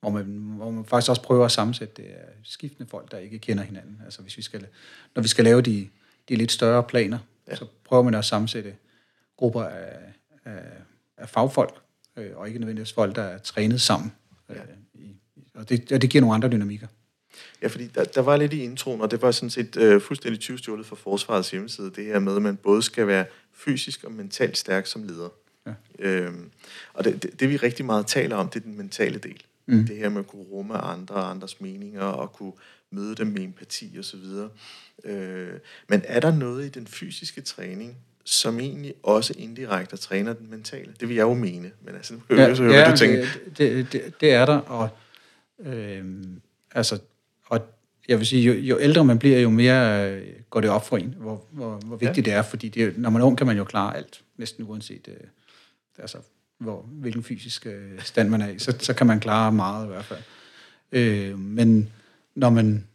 hvor man, hvor man faktisk også prøver at sammensætte det af skiftende folk, der ikke kender hinanden. Altså hvis vi skal, når vi skal lave de, de lidt større planer, ja. så prøver man at sammensætte grupper af, af, af fagfolk, øh, og ikke nødvendigvis folk, der er trænet sammen. Øh, i, og, det, og det giver nogle andre dynamikker. Ja, fordi der, der var lidt i introen, og det var sådan set øh, fuldstændig tyvstjålet for Forsvarets hjemmeside, det her med, at man både skal være fysisk og mentalt stærk som leder. Ja. Øhm, og det, det, det, vi rigtig meget taler om, det er den mentale del. Mm. Det her med at kunne rumme andre og andres meninger, og kunne møde dem med empati og så videre. Øh, men er der noget i den fysiske træning, som egentlig også indirekte træner den mentale? Det vil jeg jo mene, men altså, nu kan jeg jo høre, hvad du tænker. det, det, det, det er der, og øh, altså, og jeg vil sige, jo, jo ældre man bliver, jo mere øh, går det op for en, hvor, hvor, hvor vigtigt ja. det er, fordi det, når man er ung, kan man jo klare alt, næsten uanset øh, altså, hvor, hvilken fysisk øh, stand man er i, så, så kan man klare meget i hvert fald. Øh, men når man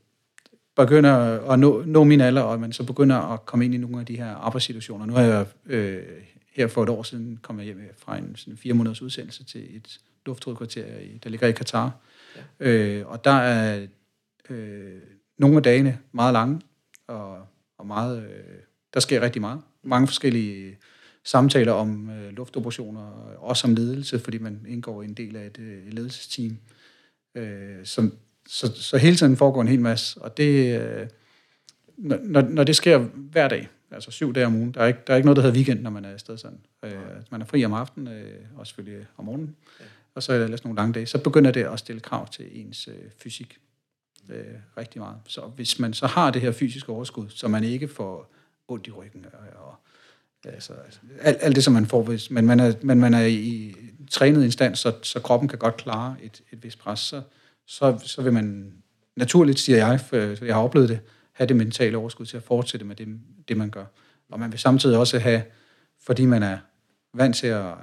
begynder at nå, nå min alder, og man så begynder at komme ind i nogle af de her arbejdssituationer. Nu har jeg øh, her for et år siden kommet hjem fra en sådan fire måneders udsendelse til et lufthovedkvarter, i, der ligger i Katar. Ja. Øh, og der er øh, nogle af dagene meget lange, og og meget, øh, der sker rigtig meget. Mange forskellige samtaler om øh, luftoperationer, også om ledelse, fordi man indgår i en del af et øh, ledelsesteam. Øh, som, så, så hele tiden foregår en hel masse, og det, øh, når, når det sker hver dag, altså syv dage om ugen, der er ikke, der er ikke noget, der hedder weekend, når man er afsted sådan. Øh, man er fri om aftenen, øh, og selvfølgelig om morgenen, ja. og så er der ellers nogle lange dage. Så begynder det at stille krav til ens øh, fysik øh, rigtig meget. Så hvis man så har det her fysiske overskud, så man ikke får ondt i ryggen og, og altså, alt, alt det, som man får, hvis, men man er, men man er i trænet instans, så, så kroppen kan godt klare et, et vist pres, så, så, så vil man naturligt, siger jeg, for jeg har oplevet det, have det mentale overskud til at fortsætte med det, det man gør. Og man vil samtidig også have, fordi man er vant til at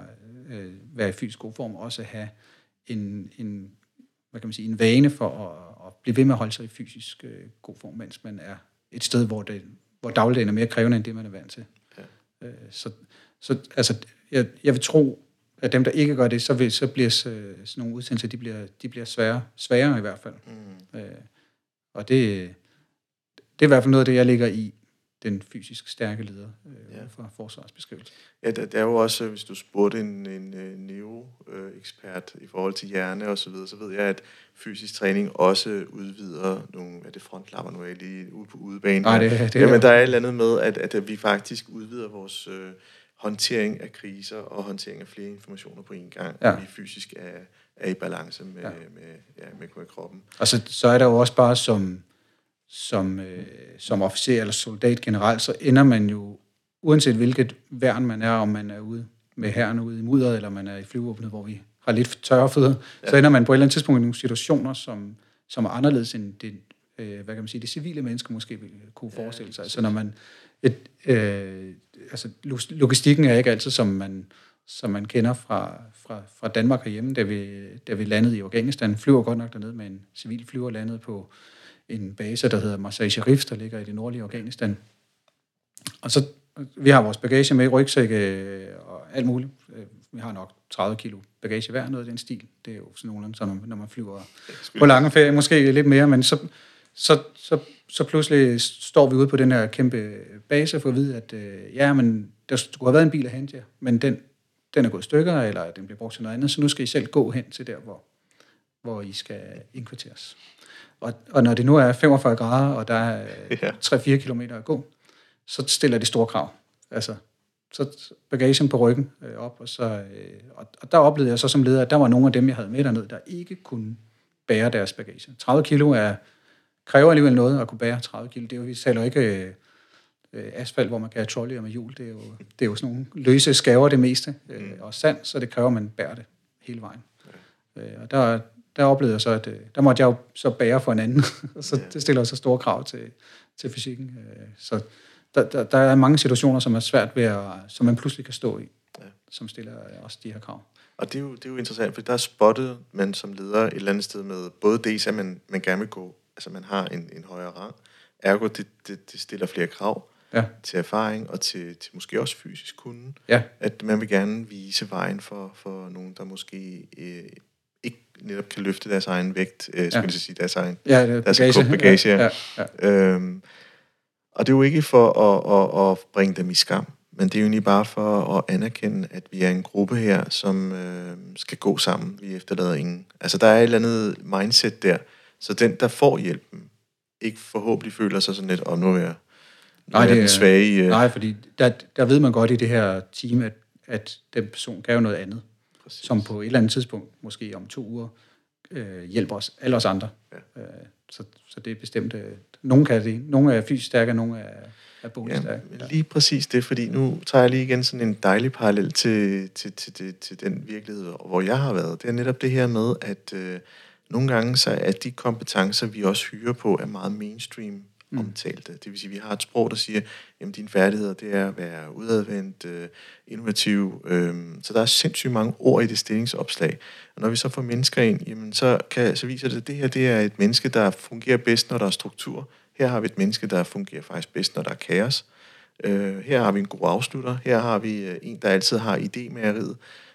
øh, være i fysisk god form, også have en, en, hvad kan man sige, en vane for at, at blive ved med at holde sig i fysisk øh, god form, mens man er et sted, hvor, det, hvor dagligdagen er mere krævende end det, man er vant til. Ja. Øh, så, så altså, jeg, jeg vil tro, at dem, der ikke gør det, så, vil, så bliver sådan nogle udsendelser, de bliver, de bliver svære, sværere i hvert fald. Mm. Øh, og det, det er i hvert fald noget af det, jeg ligger i den fysisk stærke leder øh, ja. for forsvarsbeskrivelse. Ja, der, der er jo også, hvis du spurgte en, en, øh, neuroekspert i forhold til hjerne og så videre, så ved jeg, at fysisk træning også udvider nogle, er det frontlapper nu er lige ude på udebanen? Nej, det, det Jamen, der er et eller andet med, at, at vi faktisk udvider vores øh, håndtering af kriser og håndtering af flere informationer på en gang, ja. vi fysisk er, er i balance med, ja. med, ja, med, med kroppen. Og så, så er der jo også bare som som, øh, som officer eller soldat generelt, så ender man jo, uanset hvilket værn man er, om man er ude med herren ude i mudderet, eller man er i flyvåbnet, hvor vi har lidt tørre fødder, ja. så ender man på et eller andet tidspunkt i nogle situationer, som, som er anderledes end det, øh, hvad kan man sige, det civile menneske måske kunne forestille sig. Ja, så når man, et, øh, altså logistikken er ikke altid, som man, som man kender fra, fra, fra Danmark herhjemme, da vi, da vi landede i Afghanistan. Flyver godt nok dernede med en civil flyver landet på en base, der hedder Masai Sharif, der ligger i det nordlige Afghanistan. Og så, vi har vores bagage med i rygsække øh, og alt muligt. Øh, vi har nok 30 kilo bagage hver, noget af den stil. Det er jo sådan nogenlunde, så når man flyver på lange ferie, måske lidt mere, men så, så, så, så pludselig står vi ude på den her kæmpe base for at vide, at øh, ja, men der skulle have været en bil at hente jer, men den, den er gået i stykker, eller den bliver brugt til noget andet, så nu skal I selv gå hen til der, hvor, hvor I skal indkvarteres. Og, og når det nu er 45 grader, og der er ja. 3-4 km at gå, så stiller det store krav. Altså, så bagagen på ryggen øh, op, og, så, øh, og, og der oplevede jeg så som leder, at der var nogle af dem, jeg havde med derned, der ikke kunne bære deres bagage. 30 kilo er, kræver alligevel noget at kunne bære 30 kilo. Det er jo, vi taler ikke øh, asfalt, hvor man kan have trolleyer med hjul. Det er, jo, det er jo sådan nogle løse skaver det meste, øh, mm. og sand, så det kræver, at man bærer det hele vejen. Øh, og der, der oplevede jeg så, at øh, der måtte jeg jo så bære for en anden. så ja. det stiller også store krav til, til fysikken. Øh, så der, der, der er mange situationer, som er svært ved at, som man pludselig kan stå i, ja. som stiller også de her krav. Og det er, jo, det er jo interessant, for der er spottet man som leder et eller andet sted med både det, at man, man gerne vil gå, altså man har en, en højere rang, ergo det, det, det stiller flere krav ja. til erfaring og til, til måske også fysisk kunde. Ja. At man vil gerne vise vejen for, for nogen, der måske øh, netop kan løfte deres egen vægt, øh, skal ja. jeg sige, deres egen ja, det deres bagage. bagage. Ja, ja, ja. Øhm, og det er jo ikke for at, at, at bringe dem i skam, men det er jo egentlig bare for at anerkende, at vi er en gruppe her, som øh, skal gå sammen. Vi efterlader ingen. Altså, der er et eller andet mindset der, så den, der får hjælpen, ikke forhåbentlig føler sig sådan lidt, og nu er jeg, nu nej, det er den svage. Øh. Nej, fordi der, der ved man godt i det her team, at, at den person kan jo noget andet. Præcis. som på et eller andet tidspunkt, måske om to uger, øh, hjælper os, alle os andre. Ja. Øh, så, så det er bestemt, øh, nogen kan det, nogle er fysisk stærke, nogle er, er boligstærke. Ja, lige præcis det, fordi nu tager jeg lige igen sådan en dejlig parallel til, til, til, til, til den virkelighed, hvor jeg har været. Det er netop det her med, at øh, nogle gange så er de kompetencer, vi også hyrer på, er meget mainstream mm. omtalte. Det vil sige, at vi har et sprog, der siger, at dine færdigheder, det er at være udadvendt, øh, innovativ. Øh, så der er sindssygt mange ord i det stillingsopslag. Og når vi så får mennesker ind, jamen, så, kan, så viser det, at det her det er et menneske, der fungerer bedst, når der er struktur. Her har vi et menneske, der fungerer faktisk bedst, når der er kaos. Øh, her har vi en god afslutter. Her har vi øh, en, der altid har idémæreriet.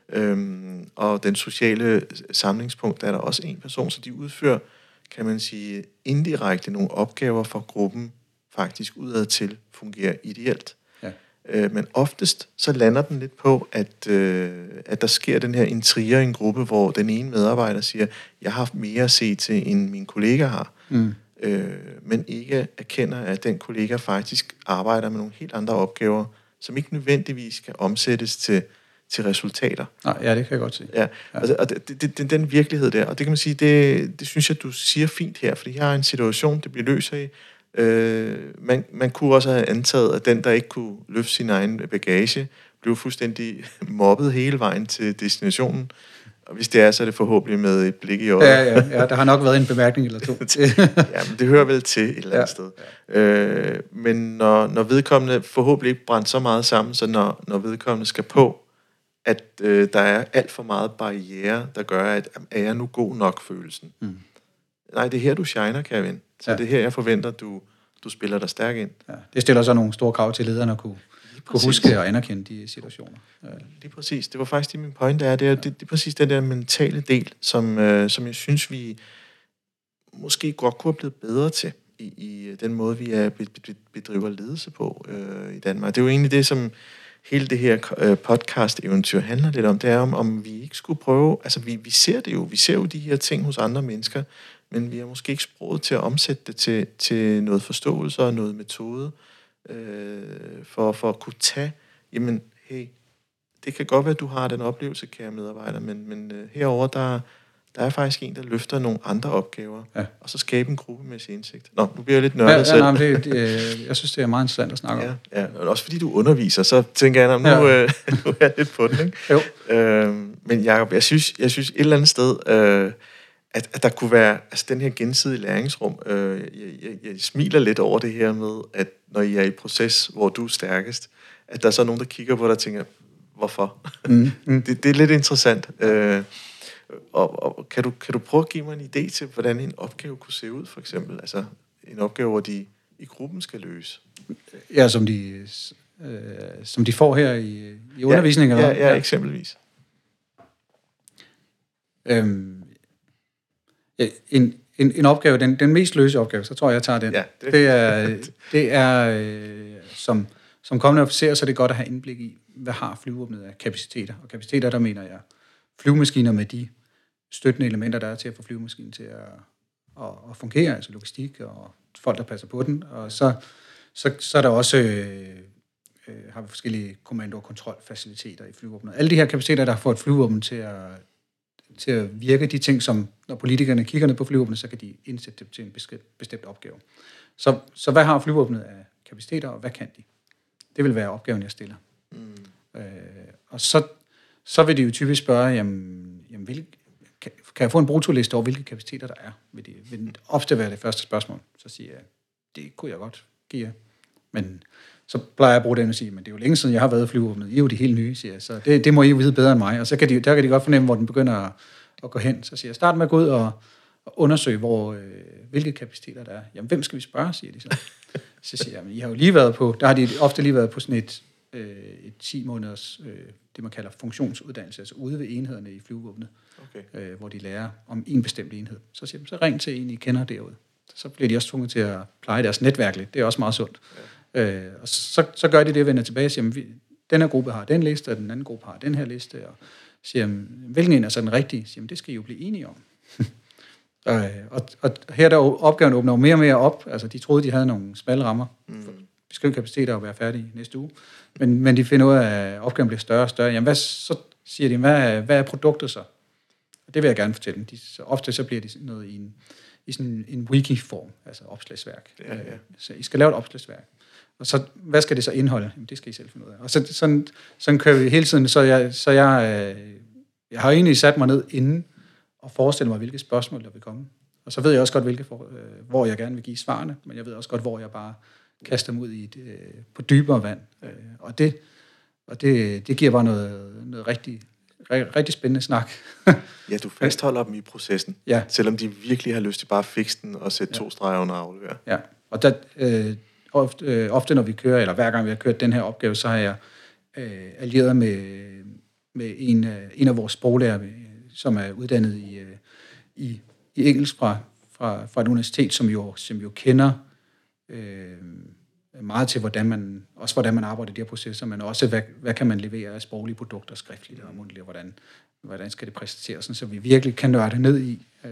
Øhm, og den sociale samlingspunkt, der er der også en person, så de udfører kan man sige, indirekte nogle opgaver for gruppen faktisk udad til fungerer ideelt. Ja. Øh, men oftest så lander den lidt på, at, øh, at der sker den her intriger i en gruppe, hvor den ene medarbejder siger, jeg har haft mere at se til, end min kollega har. Mm. Øh, men ikke erkender, at den kollega faktisk arbejder med nogle helt andre opgaver, som ikke nødvendigvis kan omsættes til, til resultater. Nej, ja, det kan jeg godt se. Ja, ja. Altså, og det, det, det, den virkelighed der, og det kan man sige, det, det synes jeg, du siger fint her, fordi her er en situation, det bliver løst af. Øh, man, man kunne også have antaget, at den, der ikke kunne løfte sin egen bagage, blev fuldstændig mobbet hele vejen til destinationen. Og hvis det er, så er det forhåbentlig med et blik i øjet. Ja, ja, ja, der har nok været en bemærkning eller to. ja, men det hører vel til et eller andet ja. sted. Øh, men når, når vedkommende forhåbentlig ikke brænder så meget sammen, så når, når vedkommende skal på, at øh, der er alt for meget barriere, der gør, at er jeg nu god nok følelsen. Mm. Nej, det er her, du shiner, Kevin. Så ja. det er her, jeg forventer, du, du spiller dig stærk ind. Ja, det stiller så nogle store krav til lederne at kunne, kunne huske og anerkende de situationer. Ja. Lige præcis. Det var faktisk det, min pointe er. Det er, det, det er præcis den der mentale del, som, øh, som jeg synes, vi måske godt kunne have blevet bedre til i, i den måde, vi er bedriver ledelse på øh, i Danmark. Det er jo egentlig det, som hele det her øh, podcast-eventyr handler lidt om. Det er om, om vi ikke skulle prøve... Altså, vi, vi ser det jo. Vi ser jo de her ting hos andre mennesker, men vi har måske ikke sproget til at omsætte det til, til noget forståelse og noget metode, øh, for, for at kunne tage, jamen, hey, det kan godt være, at du har den oplevelse, kære medarbejder, men, men øh, herover der, der er faktisk en, der løfter nogle andre opgaver, ja. og så skabe en gruppe med sin indsigt. Nå, nu bliver jeg lidt nørdet ja, ja, selv. Nej, det, det, jeg synes, det er meget interessant at snakke ja, om. Ja, og også fordi du underviser, så tænker jeg, nu, ja. øh, nu er jeg lidt på den. Ikke? Jo. Øh, men Jacob, jeg synes, jeg synes et eller andet sted, øh, at, at der kunne være altså den her gensidige læringsrum. Øh, jeg, jeg, jeg smiler lidt over det her med, at når I er i proces, hvor du er stærkest, at der er så nogen, der kigger på dig og tænker, hvorfor? Mm. Mm. det, det er lidt interessant. Øh, og, og kan, du, kan du prøve at give mig en idé til, hvordan en opgave kunne se ud, for eksempel? Altså en opgave, hvor de i gruppen skal løse. Ja, som de, øh, som de får her i, i undervisningen? Ja, ja, ja, eksempelvis. Øhm, en, en, en opgave, den, den mest løse opgave, så tror jeg, jeg tager den. Ja, det, det er, det er øh, som, som kommende officer, så er det godt at have indblik i, hvad har flyvåbnet af kapaciteter. Og kapaciteter, der mener jeg flyvemaskiner med de støttende elementer, der er til at få flyvemaskinen til at, at, at fungere, altså logistik og folk, der passer på den. Og så, så, så er der også øh, øh, har vi forskellige kommando- og kontrolfaciliteter i flyvåbnet. Alle de her kapaciteter, der får et flyvåben til at, til at virke, de ting, som når politikerne kigger ned på flyvåbnet, så kan de indsætte dem til en bestemt opgave. Så, så hvad har flyvåbnet af kapaciteter, og hvad kan de? Det vil være opgaven, jeg stiller. Mm. Øh, og så, så vil de jo typisk spørge, jamen, jamen hvilke, kan, jeg få en brutoliste over, hvilke kapaciteter der er? Vil, det, vil ofte være det første spørgsmål. Så siger jeg, det kunne jeg godt give jer. Men så plejer jeg at bruge den og sige, men det er jo længe siden, jeg har været i flyvåbnet. I er jo de helt nye, siger jeg. Så det, det må I jo vide bedre end mig. Og så kan de, der kan de godt fornemme, hvor den begynder at, at gå hen. Så siger jeg, start med at gå ud og, og undersøge, hvor, øh, hvilke kapaciteter der er. Jamen, hvem skal vi spørge, siger de så. Så siger jeg, men I har jo lige været på, der har de ofte lige været på sådan et, øh, et 10 måneders, øh, det man kalder funktionsuddannelse, altså ude ved enhederne i flyvåbnet, okay. øh, hvor de lærer om en bestemt enhed. Så siger de, så ring til en, I kender derude. Så bliver de også tvunget til at pleje deres netværk lidt. Det er også meget sundt. Ja. Øh, og så, så gør de det, vender tilbage og siger, vi, den her gruppe har den liste, og den anden gruppe har den her liste, og siger, hvilken en er så den rigtige? Siger, det skal I jo blive enige om. øh, og, og her der opgaven åbner jo mere og mere op. Altså, de troede, de havde nogle smalle rammer. Mm. Beskrive kapaciteter og være færdige næste uge. Men, men de finder ud af, at opgaven bliver større og større. Jamen, hvad, så siger de, hvad, hvad er produktet så? Og det vil jeg gerne fortælle dem. De, så ofte så bliver de noget i en, i sådan en wiki-form, altså opslagsværk. Ja, ja. Så I skal lave et opslagsværk. Og så, hvad skal det så indeholde? Jamen, det skal I selv finde ud af. Og så, sådan, sådan kører vi hele tiden, så jeg, så jeg, øh, jeg har egentlig sat mig ned inden og forestillet mig, hvilke spørgsmål der vil komme. Og så ved jeg også godt, hvilke for, øh, hvor jeg gerne vil give svarene, men jeg ved også godt, hvor jeg bare kaster dem ud i et, øh, på dybere vand. Øh, og det, og det, det giver bare noget, noget rigtig, rigtig spændende snak. ja, du fastholder dem i processen, ja. selvom de virkelig har lyst til bare at fikse den og sætte ja. to streger under aflevere. Ja, og der, øh, ofte, øh, ofte når vi kører, eller hver gang vi har kørt den her opgave, så har jeg øh, allieret med, med en, øh, en af vores sproglærer, øh, som er uddannet i, øh, i, i engelsk fra, fra, fra et universitet, som jo, som jo kender øh, meget til, hvordan man, også hvordan man arbejder i de her processer, men også, hvad, hvad kan man levere af sproglige produkter, skriftligt og mundtligt, og hvordan, hvordan skal det præsenteres, så vi virkelig kan nørde ned i, øh,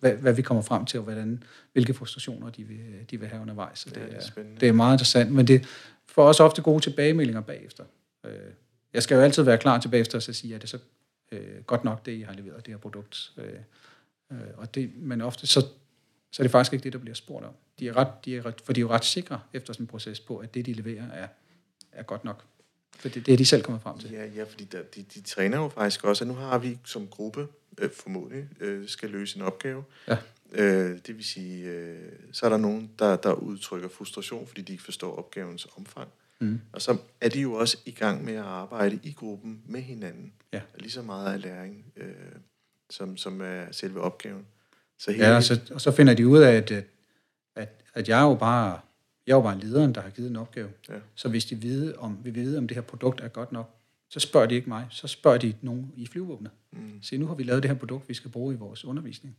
hvad, hvad vi kommer frem til, og hvordan, hvilke frustrationer de vil, de vil have undervejs. Så det, Ja, det er spændende. det er meget interessant, men det får også ofte gode tilbagemeldinger bagefter. Øh, jeg skal jo altid være klar tilbage efter og så sige, at det er så øh, godt nok, det I har leveret, det her produkt. Øh, øh, og det, men ofte så, så er det faktisk ikke det, der bliver spurgt om. De er ret, de er ret, for de er jo ret sikre efter sådan en proces på, at det, de leverer, er, er godt nok. For det, det er de selv kommet frem til. Ja, ja fordi der, de, de træner jo faktisk også, at nu har vi som gruppe øh, formodentlig øh, skal løse en opgave. Ja. Øh, det vil sige, øh, så er der nogen, der, der udtrykker frustration, fordi de ikke forstår opgavens omfang. Mm. Og så er de jo også i gang med at arbejde i gruppen med hinanden. Ja. Lige så meget af læring, øh, som, som er selve opgaven. Så hele, Ja, og så, og så finder de ud af, at, at, at jeg er jo bare jeg er jo bare lederen, der har givet en opgave. Ja. Så hvis de vide om, vil vide, om det her produkt er godt nok, så spørger de ikke mig, så spørger de nogen i flyvåbnet. Mm. Se, nu har vi lavet det her produkt, vi skal bruge i vores undervisning.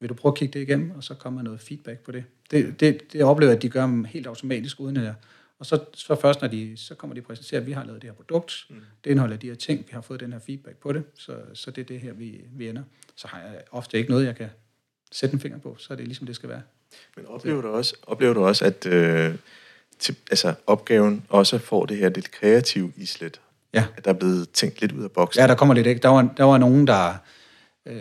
Vil du prøve at kigge det igennem, og så kommer noget feedback på det? Det, det, det oplever jeg, at de gør helt automatisk, uden at jeg... Og så, så først, når de, så kommer de og præsenterer, at vi har lavet det her produkt, mm. det indeholder de her ting, vi har fået den her feedback på det, så, så det er det her, vi, vi ender. Så har jeg ofte ikke noget, jeg kan sætte en finger på, så er det ligesom det skal være. Men oplever du også, oplever du også at øh, til, altså, opgaven også får det her lidt kreative islet? Ja. At der er blevet tænkt lidt ud af boksen? Ja, der kommer lidt ikke. Der var, der var nogen, der, øh,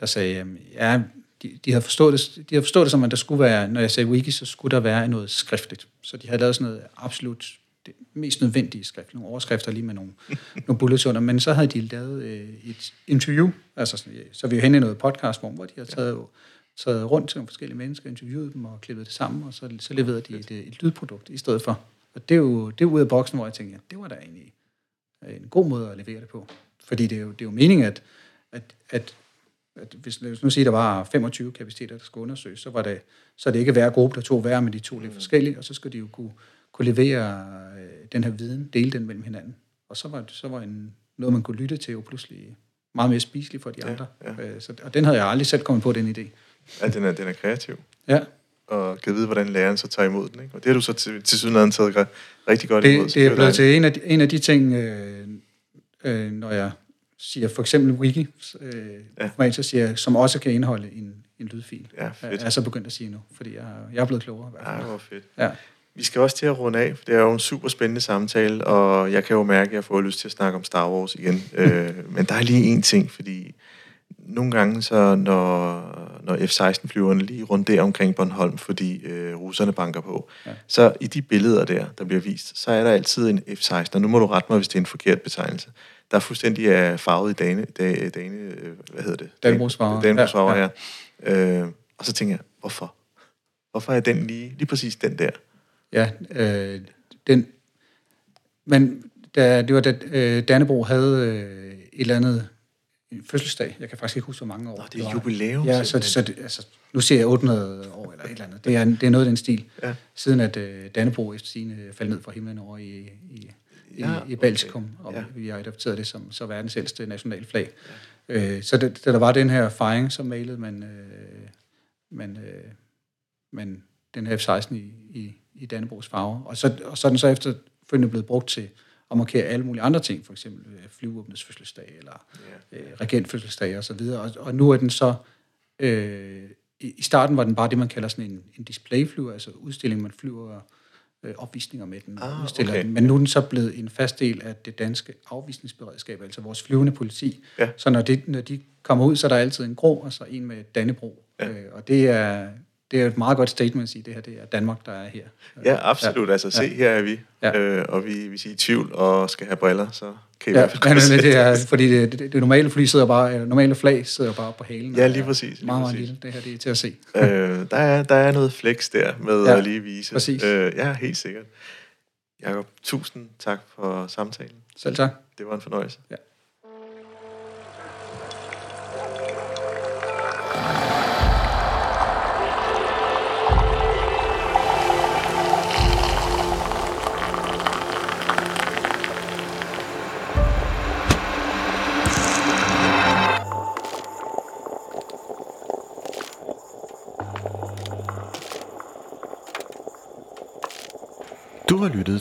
der sagde, ja, de, de, havde forstået det, de havde forstået det som, at der skulle være, når jeg sagde wiki, så skulle der være noget skriftligt. Så de havde lavet sådan noget absolut det mest nødvendige skrift, nogle overskrifter lige med nogle, nogle bullets under, men så havde de lavet øh, et interview, altså sådan, så vi er henne i noget podcastform, hvor de har taget, taget rundt til nogle forskellige mennesker, interviewet dem og klippet det sammen, og så, så leverede de et, et lydprodukt i stedet for. Og det er jo det er ud af boksen, hvor jeg tænker, ja, det var da egentlig en god måde at levere det på. Fordi det er jo, det er jo meningen, at, at, at, at hvis, hvis nu siger, der var 25 kapaciteter, der skulle undersøges, så, var det, så er det ikke hver gruppe, der tog hver, men de to lidt forskellige, og så skal de jo kunne, kunne levere øh, den her viden, dele den mellem hinanden. Og så var, så var en, noget, man kunne lytte til, jo pludselig meget mere spiseligt for de Ja, andre. ja. Øh, Så, og den havde jeg aldrig selv kommet på, den idé. At den er, den er kreativ? Ja, og kan vide, hvordan læreren så tager imod den. Ikke? Og det har du så til, til sydenlandet taget rigtig godt det, imod. det er blevet til en af de, en af de ting, øh, øh, når jeg siger for eksempel wiki, øh, Ja. ja. så siger jeg, som også kan indeholde en, en lydfil. Ja, Jeg fedt. er så begyndt at sige nu, fordi jeg, jeg er blevet klogere. Ej, fald. hvor fedt. Ja. Vi skal også til at runde af, for det er jo en super spændende samtale, og jeg kan jo mærke, at jeg får lyst til at snakke om Star Wars igen. øh, men der er lige en ting, fordi nogle gange, så når, når F-16-flyverne lige rundt omkring Bornholm, fordi øh, russerne banker på, ja. Så i de billeder der, der bliver vist, så er der altid en F-16, og nu må du rette mig, hvis det er en forkert betegnelse. Der er fuldstændig af farvet i dane, dane, dane øh, hvad hedder det? Dannebrogsfarver. Dannebrogsfarver, ja. Ja. Øh, og så tænker jeg, hvorfor? Hvorfor er den lige, lige præcis den der? Ja, øh, den, men da, det var da øh, Dannebro havde øh, et eller andet fødselsdag. Jeg kan faktisk ikke huske, hvor mange år Nå, det er var. jubilæum, Ja, så, så det, altså, nu siger jeg 800 år eller et eller andet. Det er, det er noget af den stil. Ja. Siden at øh, Dannebro efter sine faldt ned fra himlen over i, i, Ja, i, i Baltikum, okay. og Ja. vi har adopteret det som så verdens ældste nationalflag. Ja. Øh, så det, da der var den her fejring, så malede man, øh, man, øh, man den her F-16 i, i, i Dannebrogs farver. Og så, og så er den så efterfølgende blevet brugt til at markere alle mulige andre ting, for eksempel øh, flyvåbnets fødselsdag, eller øh, regentfødselsdag og så videre. Og, og nu er den så, øh, i, i starten var den bare det, man kalder sådan en, en displayflyver, altså udstilling, man flyver øh, opvisninger med den, Ah, udstiller okay. den. Men nu er den så blevet en fast del af det danske afvisningsberedskab, altså vores flyvende politi. Ja. Så når, det, når de kommer ud, så er der altid en grå, og så en med Dannebro. Ja. Øh, og det er, det er et meget godt statement at sige, det her det er Danmark, der er her. Ja, absolut. Ja. Altså, se, her er vi. Ja. Øh, og vi, hvis I er i tvivl og skal have briller, så kan I i Ja, hvert fald godt se det er, fordi det, det, det, normale fly sidder bare, eller normale flag sidder bare på halen. Ja, lige præcis, lige Meget, meget lille. Det her det er til at se. øh, der, er, der er noget flex der med Ja, at lige vise. præcis. Øh, ja, helt sikkert. Jakob, tusind tak for samtalen. Selv tak. Det var en fornøjelse. Ja.